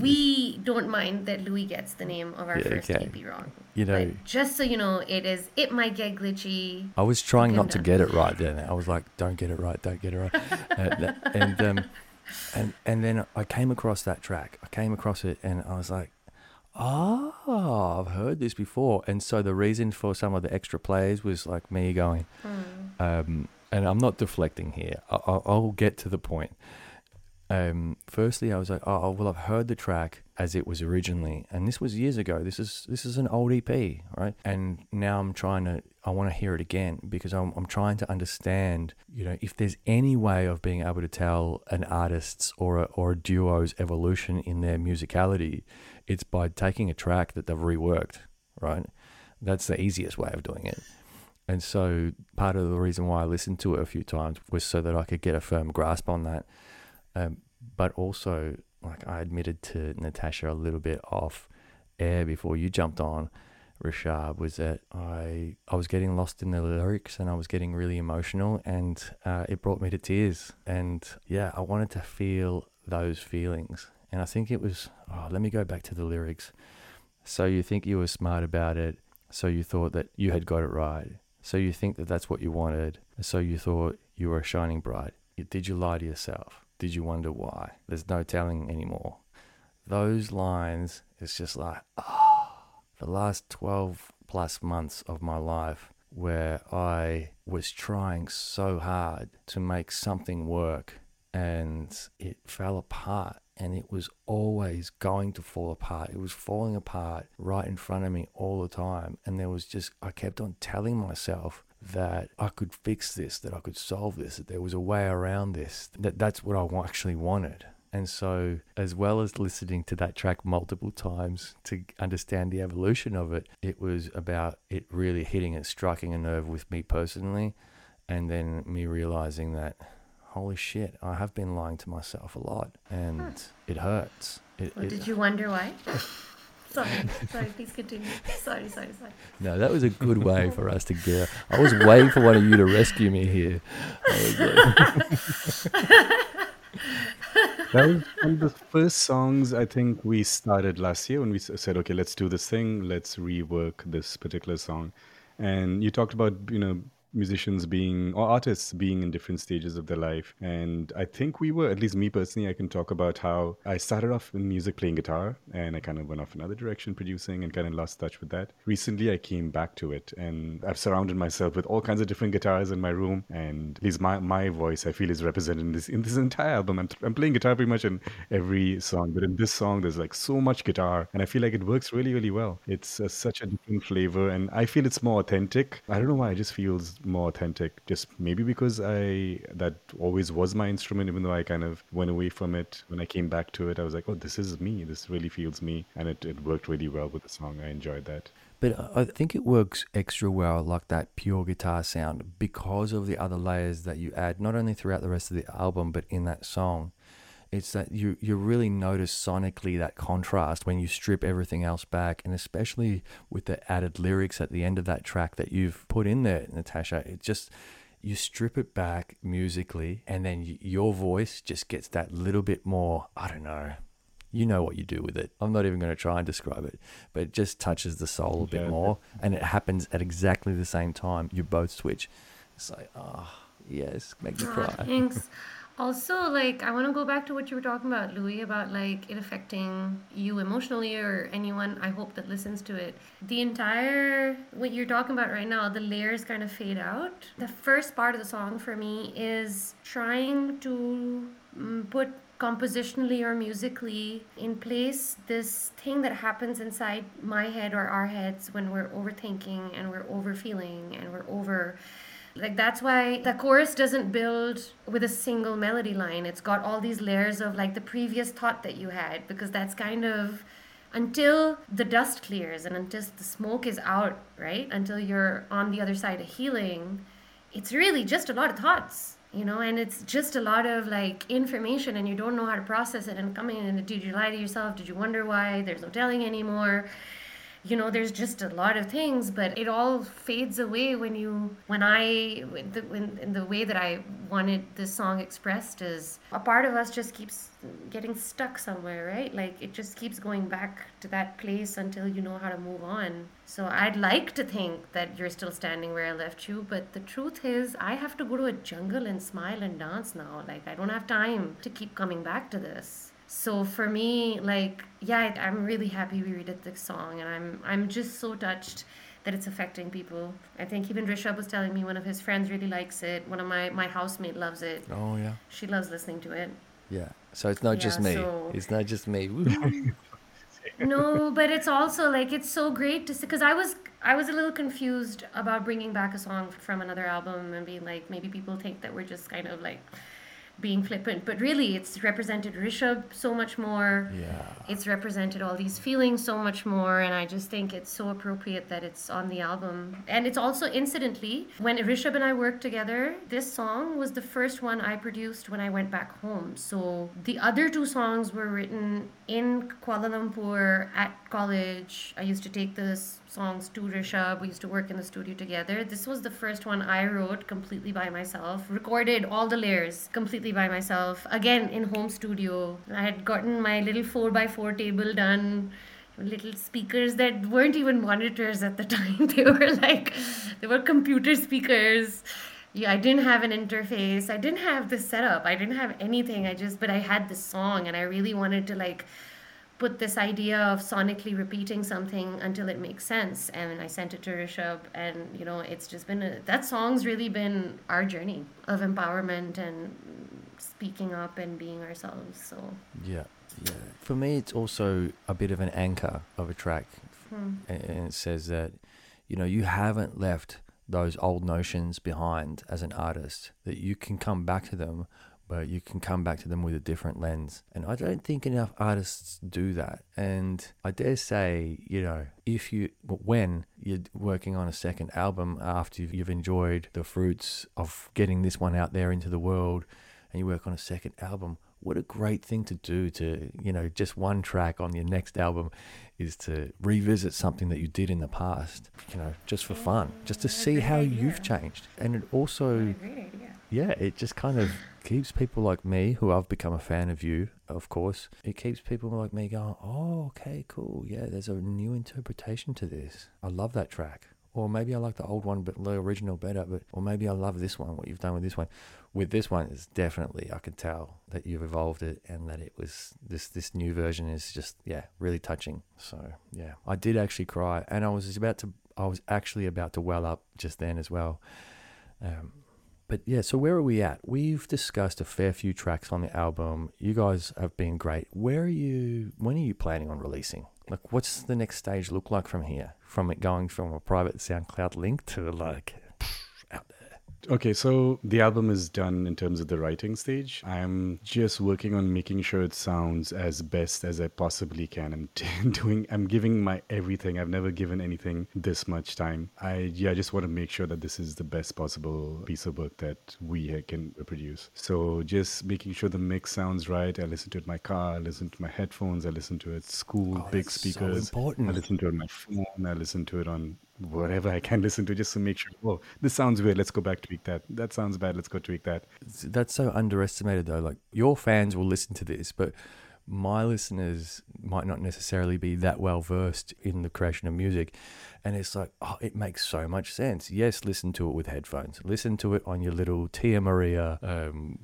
we don't mind that Lui gets the name of our Yeah, first okay. EP wrong. You know, just so you know, it is. It might get glitchy. I was trying not to get it right then. I was like, "Don't get it right, don't get it right," and and, um, [laughs] and and then I came across that track. I came across it, and I was like, "Oh, I've heard this before." And so the reason for some of the extra plays was like me going, Hmm. um, and I'm not deflecting here. I'll, I'll get to the point. Um, firstly, I was like, oh, well, I've heard the track as it was originally, and this was years ago. This is this is an old EP, right? And now I'm trying to, I want to hear it again because I'm I'm trying to understand, you know, if there's any way of being able to tell an artist's or a, or a duo's evolution in their musicality, it's by taking a track that they've reworked, right? That's the easiest way of doing it. And so part of the reason why I listened to it a few times was so that I could get a firm grasp on that. Um, but also, like I admitted to Natasha a little bit off air before you jumped on, Rashad, was that I I was getting lost in the lyrics and I was getting really emotional and uh, it brought me to tears. And yeah, I wanted to feel those feelings. And I think it was, oh, let me go back to the lyrics. So you think you were smart about it. So you thought that you had got it right. So you think that that's what you wanted. So you thought you were shining bright. Did you lie to yourself? Did you wonder why? There's no telling anymore. Those lines, it's just like, oh, the last 12 plus months of my life where I was trying so hard to make something work and it fell apart and it was always going to fall apart. It was falling apart right in front of me all the time. And there was just, I kept on telling myself that I could fix this, that I could solve this, that there was a way around this, that that's what I actually wanted. And so, as well as listening to that track multiple times to understand the evolution of it, it was about it really hitting and striking a nerve with me personally. And then me realizing that holy shit, I have been lying to myself a lot and huh. it hurts. It, well, it, did you wonder why? [laughs] sorry, sorry, please continue. Sorry, sorry, sorry. No, that was a good way for us to get. I was waiting for one of you to rescue me here. [laughs] that was one of the first songs I think we started last year when we said, okay, let's do this thing, let's rework this particular song. And you talked about, you know, musicians being or artists being in different stages of their life. And I think we were, at least me personally, I can talk about how I started off in music playing guitar and I kind of went off another direction producing and kind of lost touch with that. Recently, I came back to it and I've surrounded myself with all kinds of different guitars in my room. And at least my, my voice, I feel, is represented in this in this entire album. I'm, I'm playing guitar pretty much in every song, but in this song, there's like so much guitar and I feel like it works really, really well. It's uh, such a different flavor and I feel it's more authentic. I don't know why, it just feels more authentic. Just maybe because I that always was my instrument, even though I kind of went away from it. When I came back to it, I was like, oh, this is me. This really feels me, and it, it worked really well with the song. I enjoyed that. But I think it works extra well, like that pure guitar sound, because of the other layers that you add, not only throughout the rest of the album, but in that song it's that you you really notice sonically that contrast when you strip everything else back and especially with the added lyrics at the end of that track that you've put in there Natasha it just you strip it back musically and then y- your voice just gets that little bit more I don't know you know what you do with it. I'm not even going to try and describe it, but it just touches the soul a bit yeah. more, and it happens at exactly the same time. You both switch. It's like, oh, yes, make me ah, cry. thanks. [laughs] Also, like, I want to go back to what you were talking about, Lui, about like it affecting you emotionally or anyone I hope that listens to it. The entire, what you're talking about right now, the layers kind of fade out. The first part of the song for me is trying to mm, put compositionally or musically in place this thing that happens inside my head or our heads when we're overthinking and we're overfeeling and we're over like that's why the chorus doesn't build with a single melody line. It's got all these layers of like the previous thought that you had because that's kind of until the dust clears and until the smoke is out, right? Until you're on the other side of healing, it's really just a lot of thoughts, you know, and it's just a lot of like information and you don't know how to process it and coming in and did you lie to yourself? Did you wonder why? There's no telling anymore you know there's just a lot of things but it all fades away when you when i the, when, in the way that i wanted this song expressed is a part of us just keeps getting stuck somewhere right? Like it just keeps going back to that place until you know how to move on. So i'd like to think that you're still standing where i left you but the truth is i have to go to a jungle and smile and dance now. Like i don't have time to keep coming back to this so for me like yeah i'm really happy we redid this song and i'm i'm just so touched that it's affecting people. I think even Rishabh was telling me one of his friends really likes it. One of my my housemate loves it. Oh yeah. She loves listening to it. Yeah. So it's not just me. so- It's not just me. [laughs] [laughs] No, but it's also like it's so great to see because I was I was a little confused about bringing back a song from another album and being like maybe people think that we're just kind of like being flippant, but really it's represented Rishabh so much more. yeah. It's represented all these feelings so much more, and I just think it's so appropriate that it's on the album. And it's also incidentally, when Rishabh and I worked together, this song was the first one I produced when I went back home. So the other two songs were written in Kuala Lumpur at college. I used to take the s- songs to Rishabh. We used to work in the studio together. This was the first one I wrote completely by myself, recorded all the layers completely by myself, again in home studio. I had gotten my little 4x4 table done little speakers that weren't even monitors at the [laughs] time they were like they were computer speakers yeah i didn't have an interface i didn't have the setup i didn't have anything i just but i had this song and i really wanted to like put this idea of sonically repeating something until it makes sense and i sent it to rishabh and you know it's just been a, that song's really been our journey of empowerment and speaking up and being ourselves so Yeah. Yeah. For me, it's also a bit of an anchor of a track, hmm. and and it says that you know you haven't left those old notions behind as an artist. That you can come back to them, but you can come back to them with a different lens. And I don't think enough artists do that. And I dare say, you know, if you when you're working on a second album after you've- enjoyed the fruits of getting this one out there into the world, and you work on a second album. What a great thing to do to, you know, just one track on your next album is to revisit something that you did in the past, you know, just for fun, just to see how you've changed. And it also, yeah, it just kind of keeps people like me, who I've become a fan of you, of course, it keeps people like me going, oh, okay, cool. Yeah, there's a new interpretation to this. I love that track. Or maybe I like the old one, but the original better. But or maybe I love this one. What you've done with this one, with this one is definitely I can tell that you've evolved it and that it was this this new version is just yeah really touching. So yeah, I did actually cry, and I was about to I was actually about to well up just then as well. Um, but yeah, so where are we at? We've discussed a fair few tracks on the album. You guys have been great. Where are you? When are you planning on releasing? Like, what's the next stage look like from here? From it going from a private SoundCloud link to like. Okay, so the album is done in terms of the writing stage. I'm just working on making sure it sounds as best as I possibly can. I'm t- [laughs] doing, I'm giving my everything. I've never given anything this much time. I, yeah, I just want to make sure that this is the best possible piece of work that we can produce. So just making sure the mix sounds right. I listen to it in my car. I listen to my headphones. I listen to it at school, Oh, big that's so speakers. important. I listen to it on my phone. I listen to it on whatever I can [laughs] listen to just to make sure, oh, this sounds weird. Let's go back tweak that. That sounds bad. Let's go tweak that. That's so underestimated though. Like your fans will listen to this, but my listeners might not necessarily be that well versed in the creation of music. And it's like, oh, it makes so much sense. Yes, listen to it with headphones. Listen to it on your little Tia Maria um,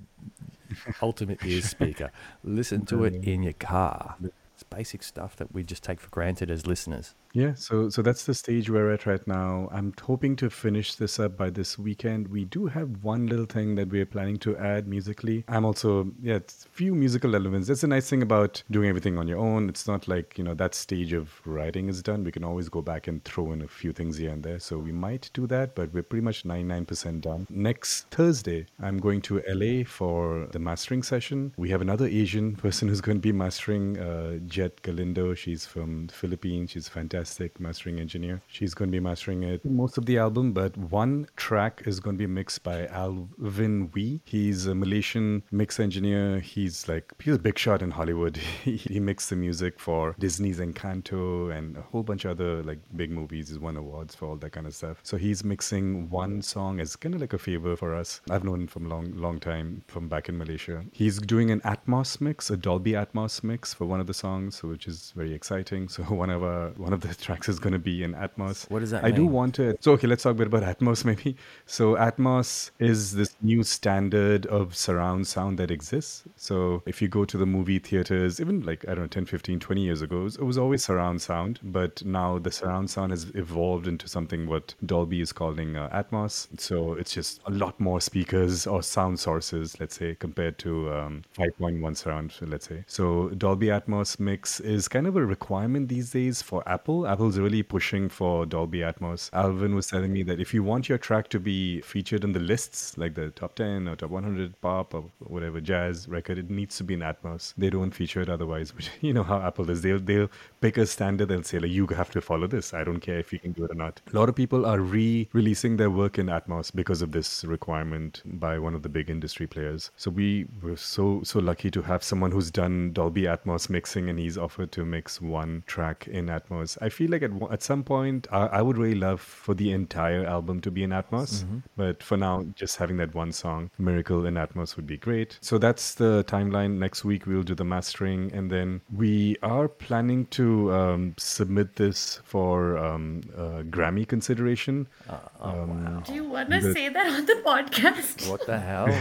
[laughs] ultimate ear speaker. Listen to it in your car. It's basic stuff that we just take for granted as listeners. Yeah, so so that's the stage we're at right now. I'm hoping to finish this up by this weekend. We do have one little thing that we're planning to add musically. I'm also yeah, it's a few musical elements. That's the nice thing about doing everything on your own. It's not like you know that stage of writing is done. We can always go back and throw in a few things here and there. So we might do that, but we're pretty much 99% done. Next Thursday, I'm going to LA for the mastering session. We have another Asian [laughs] person who's going to be mastering, uh, Jett Galindo. She's from the Philippines. She's fantastic mastering engineer. She's going to be mastering it most of the album, but one track is going to be mixed by Alvin Wee. He's a Malaysian mix engineer. He's like he's a big shot in Hollywood. [laughs] he, mixed the music for Disney's Encanto and a whole bunch of other like big movies. He's won awards for all that kind of stuff. So he's mixing one song as kind of like a favor for us. I've known him from a long, long time from back in Malaysia. He's doing an Atmos mix, a Dolby Atmos mix for one of the songs, which is very exciting. So [laughs] one of our one of the tracks is going to be in Atmos. What does that I do want to. So, okay, let's talk a bit about Atmos [laughs] maybe. So, Atmos is this new standard of surround sound that exists. So, if you go to the movie theaters, even like, I don't know, 10, 15, 20 years ago, it was- it was always surround sound. But now the surround sound has evolved into something what Dolby is calling uh, Atmos. So, it's just a lot more speakers or sound sources, let's say, compared to um, 5.1 surround, let's say. So, Dolby Atmos mix is kind of a requirement these days for Apple. Apple's really pushing for Dolby Atmos. Alvin was telling me that if you want your track to be featured in the lists, like the top 10 or top 100 pop or whatever jazz record, it needs to be in Atmos. They don't feature it otherwise. But [laughs] you know how Apple is. They'll they'll pick a standard and say like you have to follow this. I don't care if you can do it or not. A lot of people are re-releasing their work in Atmos because of this requirement by one of the big industry players. So we were so so lucky to have someone who's done Dolby Atmos mixing and he's offered to mix one track in Atmos. Feel like at at some point I, I would really love for the entire album to be in Atmos, but for now just having that one song Miracle in Atmos would be great. So that's the timeline. Next week we'll do the mastering and then we are planning to um, submit this for um, uh, Grammy consideration. Um, Do you want to say that on the podcast? What the hell? [laughs]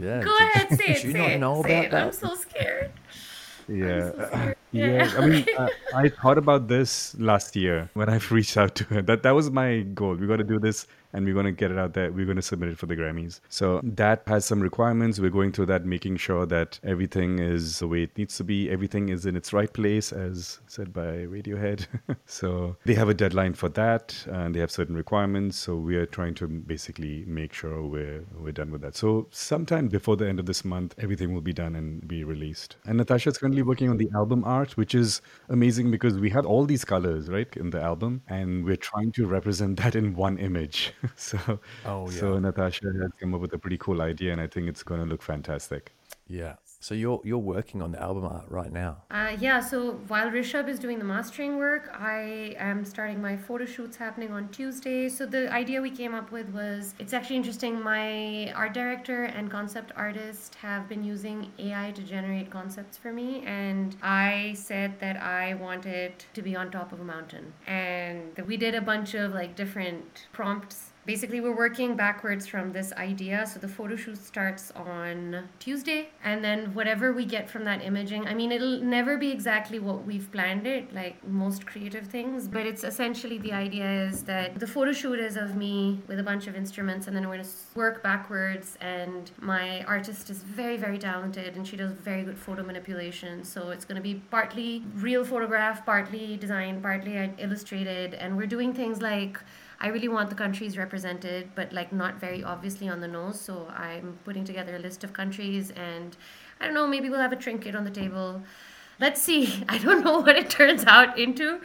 Yeah. Go ahead, [laughs] say it. Did you say not it, know about it. I'm so scared. [laughs] Yeah. so scared. Yeah, Yeah, I mean, [laughs] uh, I thought about this last year when I've [laughs] reached out to her. That that was my goal. We got to do this, and we're going to get it out there. We're going to submit it for the Grammys. So that has some requirements. We're going through that, making sure that everything is the way it needs to be. Everything is in its right place, as said by Radiohead. [laughs] so they have a deadline for that, and they have certain requirements. So we are trying to basically make sure we're we're done with that. So sometime before the end of this month, everything will be done and be released. And Natasha is currently working on the album art, which is amazing because we have all these colors right in the album, and we're trying to represent that in one image. [laughs] [laughs] so Oh, so. Natasha has come up with a pretty cool idea, and I think it's going to look fantastic. Yeah. So you're you're working on the album art right now. Uh, yeah, so while Rishabh is doing the mastering work, I am starting my photo shoots happening on Tuesday. So the idea we came up with was it's actually interesting. My art director and concept artist have been using AI to generate concepts for me, and I said that I wanted to be on top of a mountain. And we did a bunch of like different prompts basically we're working backwards from this idea. So the photo shoot starts on tuesday and then whatever we get from that imaging i mean it'll never be exactly what we've planned it like most creative things but it's essentially the idea is that the photo shoot is of me with a bunch of instruments and then we're going to work backwards and my artist is very very talented and she does very good photo manipulation. So it's going to be partly real photograph partly design partly uh, illustrated and we're doing things like I really want the countries represented, but like not very obviously on the nose. So I'm putting together a list of countries, and I don't know, maybe we'll have a trinket on the table. Let's see. [laughs] I don't know [laughs] what it turns out into.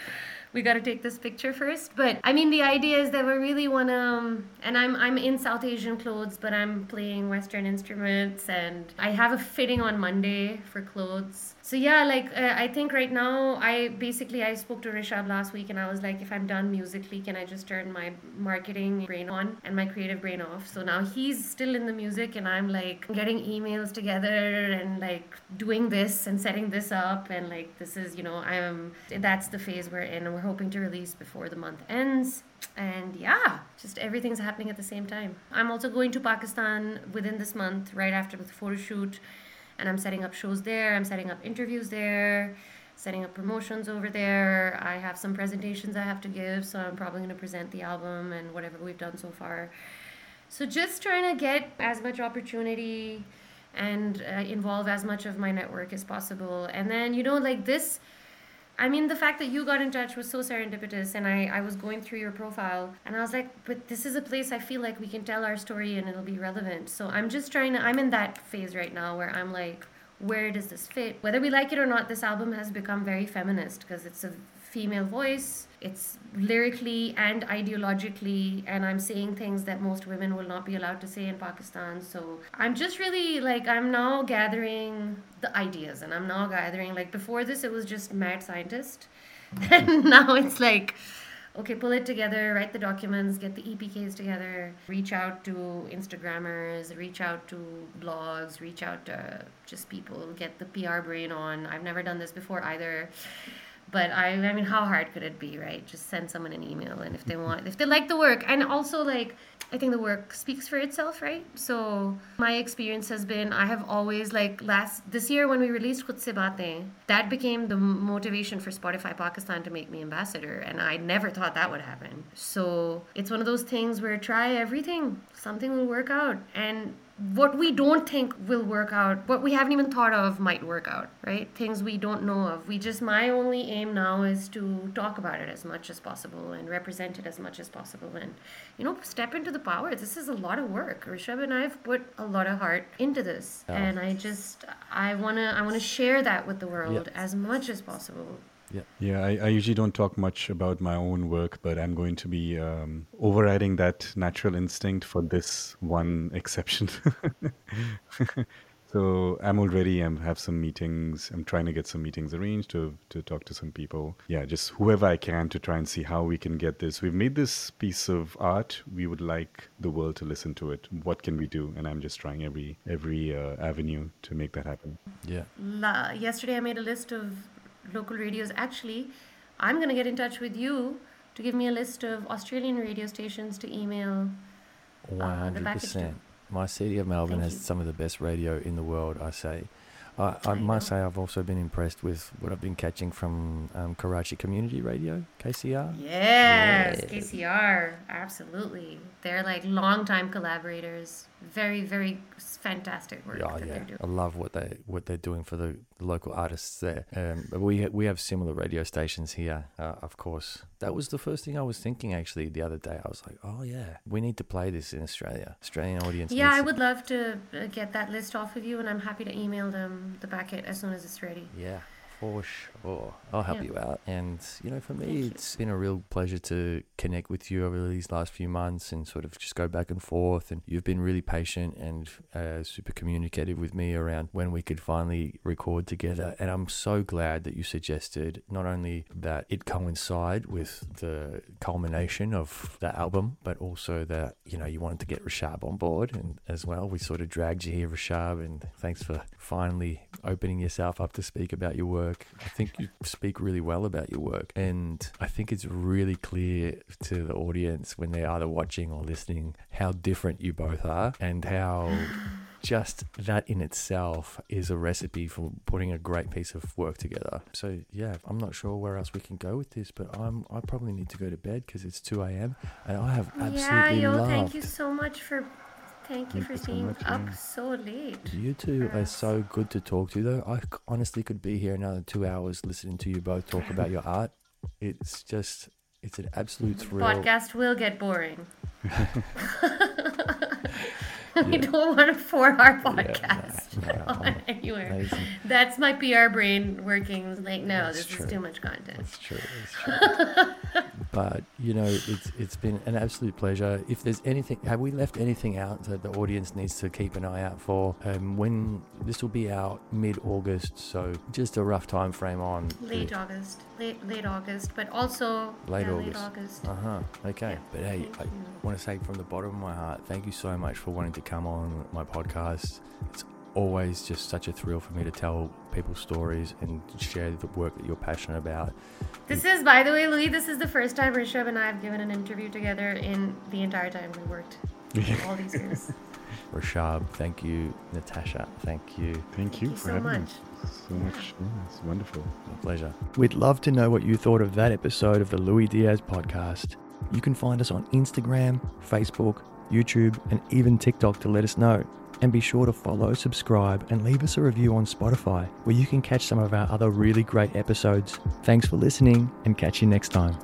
We got to take this picture first, but I mean, the idea is that we really want to. Um, and I'm I'm in South Asian clothes, but I'm playing Western instruments, and I have a fitting on Monday for clothes. So yeah, like uh, I think right now, I basically I spoke to Rishabh last week, and I was like, if I'm done musically, can I just turn my marketing brain on and my creative brain off? So now he's still in the music, and I'm like getting emails together and like doing this and setting this up, and like this is you know I'm that's the phase we're in, and we're hoping to release before the month ends. And yeah, just everything's happening at the same time. I'm also going to Pakistan within this month, right after the photo shoot and I'm setting up shows there. I'm setting up interviews there, setting up promotions over there. I have some presentations I have to give, so I'm probably going to present the album and whatever we've done so far. So just trying to get as much opportunity and uh, involve as much of my network as possible. And then, you know, like this. I mean, the fact that you got in touch was so serendipitous, and I, I was going through your profile, and I was like, but this is a place I feel like we can tell our story and it'll be relevant. So I'm just trying to, I'm in that phase right now where I'm like, where does this fit? Whether we like it or not, this album has become very feminist because it's a female voice, it's lyrically and ideologically, and I'm saying things that most women will not be allowed to say in Pakistan. So I'm just really like, I'm now gathering the ideas, and I'm now gathering, like, before this, it was just mad scientist, [laughs] and now it's like, okay, pull it together, write the documents, get the EPKs together, reach out to Instagrammers, reach out to blogs, reach out to just people, get the PR brain on. I've never done this before either. But I, I mean, how hard could it be, right? Just send someone an email, and if they mm-hmm. want, if they like the work, and also like, I think the work speaks for itself, right? So my experience has been, I have always like last this year when we released Khud Se Baatein, that became the motivation for Spotify Pakistan to make me ambassador, and I never thought that would happen. So it's one of those things where try everything, something will work out, and what we don't think will work out, what we haven't even thought of might work out, right? Things we don't know of. We just, my only aim now is to talk about it as much as possible and represent it as much as possible and, you know, step into the power. This is a lot of work. Rishabh and I have put a lot of heart into this. Yeah. And I just, I want to, I want to share that with the world as much as possible. Yeah. Yeah, I, I, usually don't talk much about my own work, but I'm going to be um, overriding that natural instinct for this one exception. [laughs] so I'm already I have some meetings. I'm trying to get some meetings arranged to to talk to some people. Yeah, just whoever I can to try and see how we can get this. We've made this piece of art. We would like the world to listen to it. What can we do? And I'm just trying every every uh, avenue to make that happen. Yeah. La- yesterday I made a list of local radios. Actually, I'm going to get in touch with you to give me a list of Australian radio stations to email. Uh, One hundred percent. My city of Melbourne Thank has you. some of the best radio in the world. I say. I, I, must say I've also been impressed with what I've been catching from um, Karachi Community Radio, KCR. Yes, yeah. KCR, absolutely. They're like long-time collaborators. Very, very fantastic work oh, that yeah. they're doing. I love what they what they're doing for the local artists there. Um, but we we have similar radio stations here, uh, of course. That was the first thing I was thinking actually the other day. I was like, oh yeah, we need to play this in Australia. Australian audience. Yeah, I would love to uh, get that list off of you, and I'm happy to email them the packet as soon as it's ready. Yeah. For sure. I'll help yeah. you out. And, you know, for me, Thank it's you. been a real pleasure to connect with you over these last few months and sort of just go back and forth. And you've been really patient and uh, super communicative with me around when we could finally record together. And I'm so glad that you suggested not only that it coincide with the culmination of the album, but also that, you know, you wanted to get Rishabh on board and as well. We sort of dragged you here, Rishabh, and thanks for finally opening yourself up to speak about your work work. I think you speak really well about your work. And I think it's really clear to the audience when they're either watching or listening how different you both are and how [sighs] just that in itself is a recipe for putting a great piece of work together. So yeah, I'm not sure where else we can go with this, but I'm I probably need to go to bed because it's 2 a.m. and I have absolutely yeah, yo, loved. thank you so much for Thank you Thank for staying so up so late. You two are so good to talk to, though. I honestly could be here another two hours listening to you both talk about your art. It's just, it's an absolute thrill. Podcast will get boring. [laughs] [laughs] [laughs] we don't want a four-hour podcast yeah, no, no, anywhere. That's my PR brain working. Like, no, That's this true. is too much content. That's true. That's true. [laughs] but you know, it's it's been an absolute pleasure. If there's anything, have we left anything out that the audience needs to keep an eye out for? Um, when this will be out mid-August, so just a rough time frame on late the, August, late late August, but also late yeah, August. August. Uh huh. Okay, yeah. but hey, I want to say from the bottom of my heart, thank you so much for wanting to come on my podcast. It's always just such a thrill for me to tell people stories and share the work that you're passionate about. This is, by the way, Lui, this is the first time Rishabh and I have given an interview together in the entire time we worked. [laughs] all these years. Rishabh, thank you. Natasha, thank you. Thank, thank you, for so having much. So much. Yeah, it's wonderful. My pleasure. We'd love to know what you thought of that episode of the Lui Diaz podcast. You can find us on Instagram, Facebook, YouTube, and even TikTok to let us know. And be sure to follow, subscribe, and leave us a review on Spotify, where you can catch some of our other really great episodes. Thanks for listening, and catch you next time.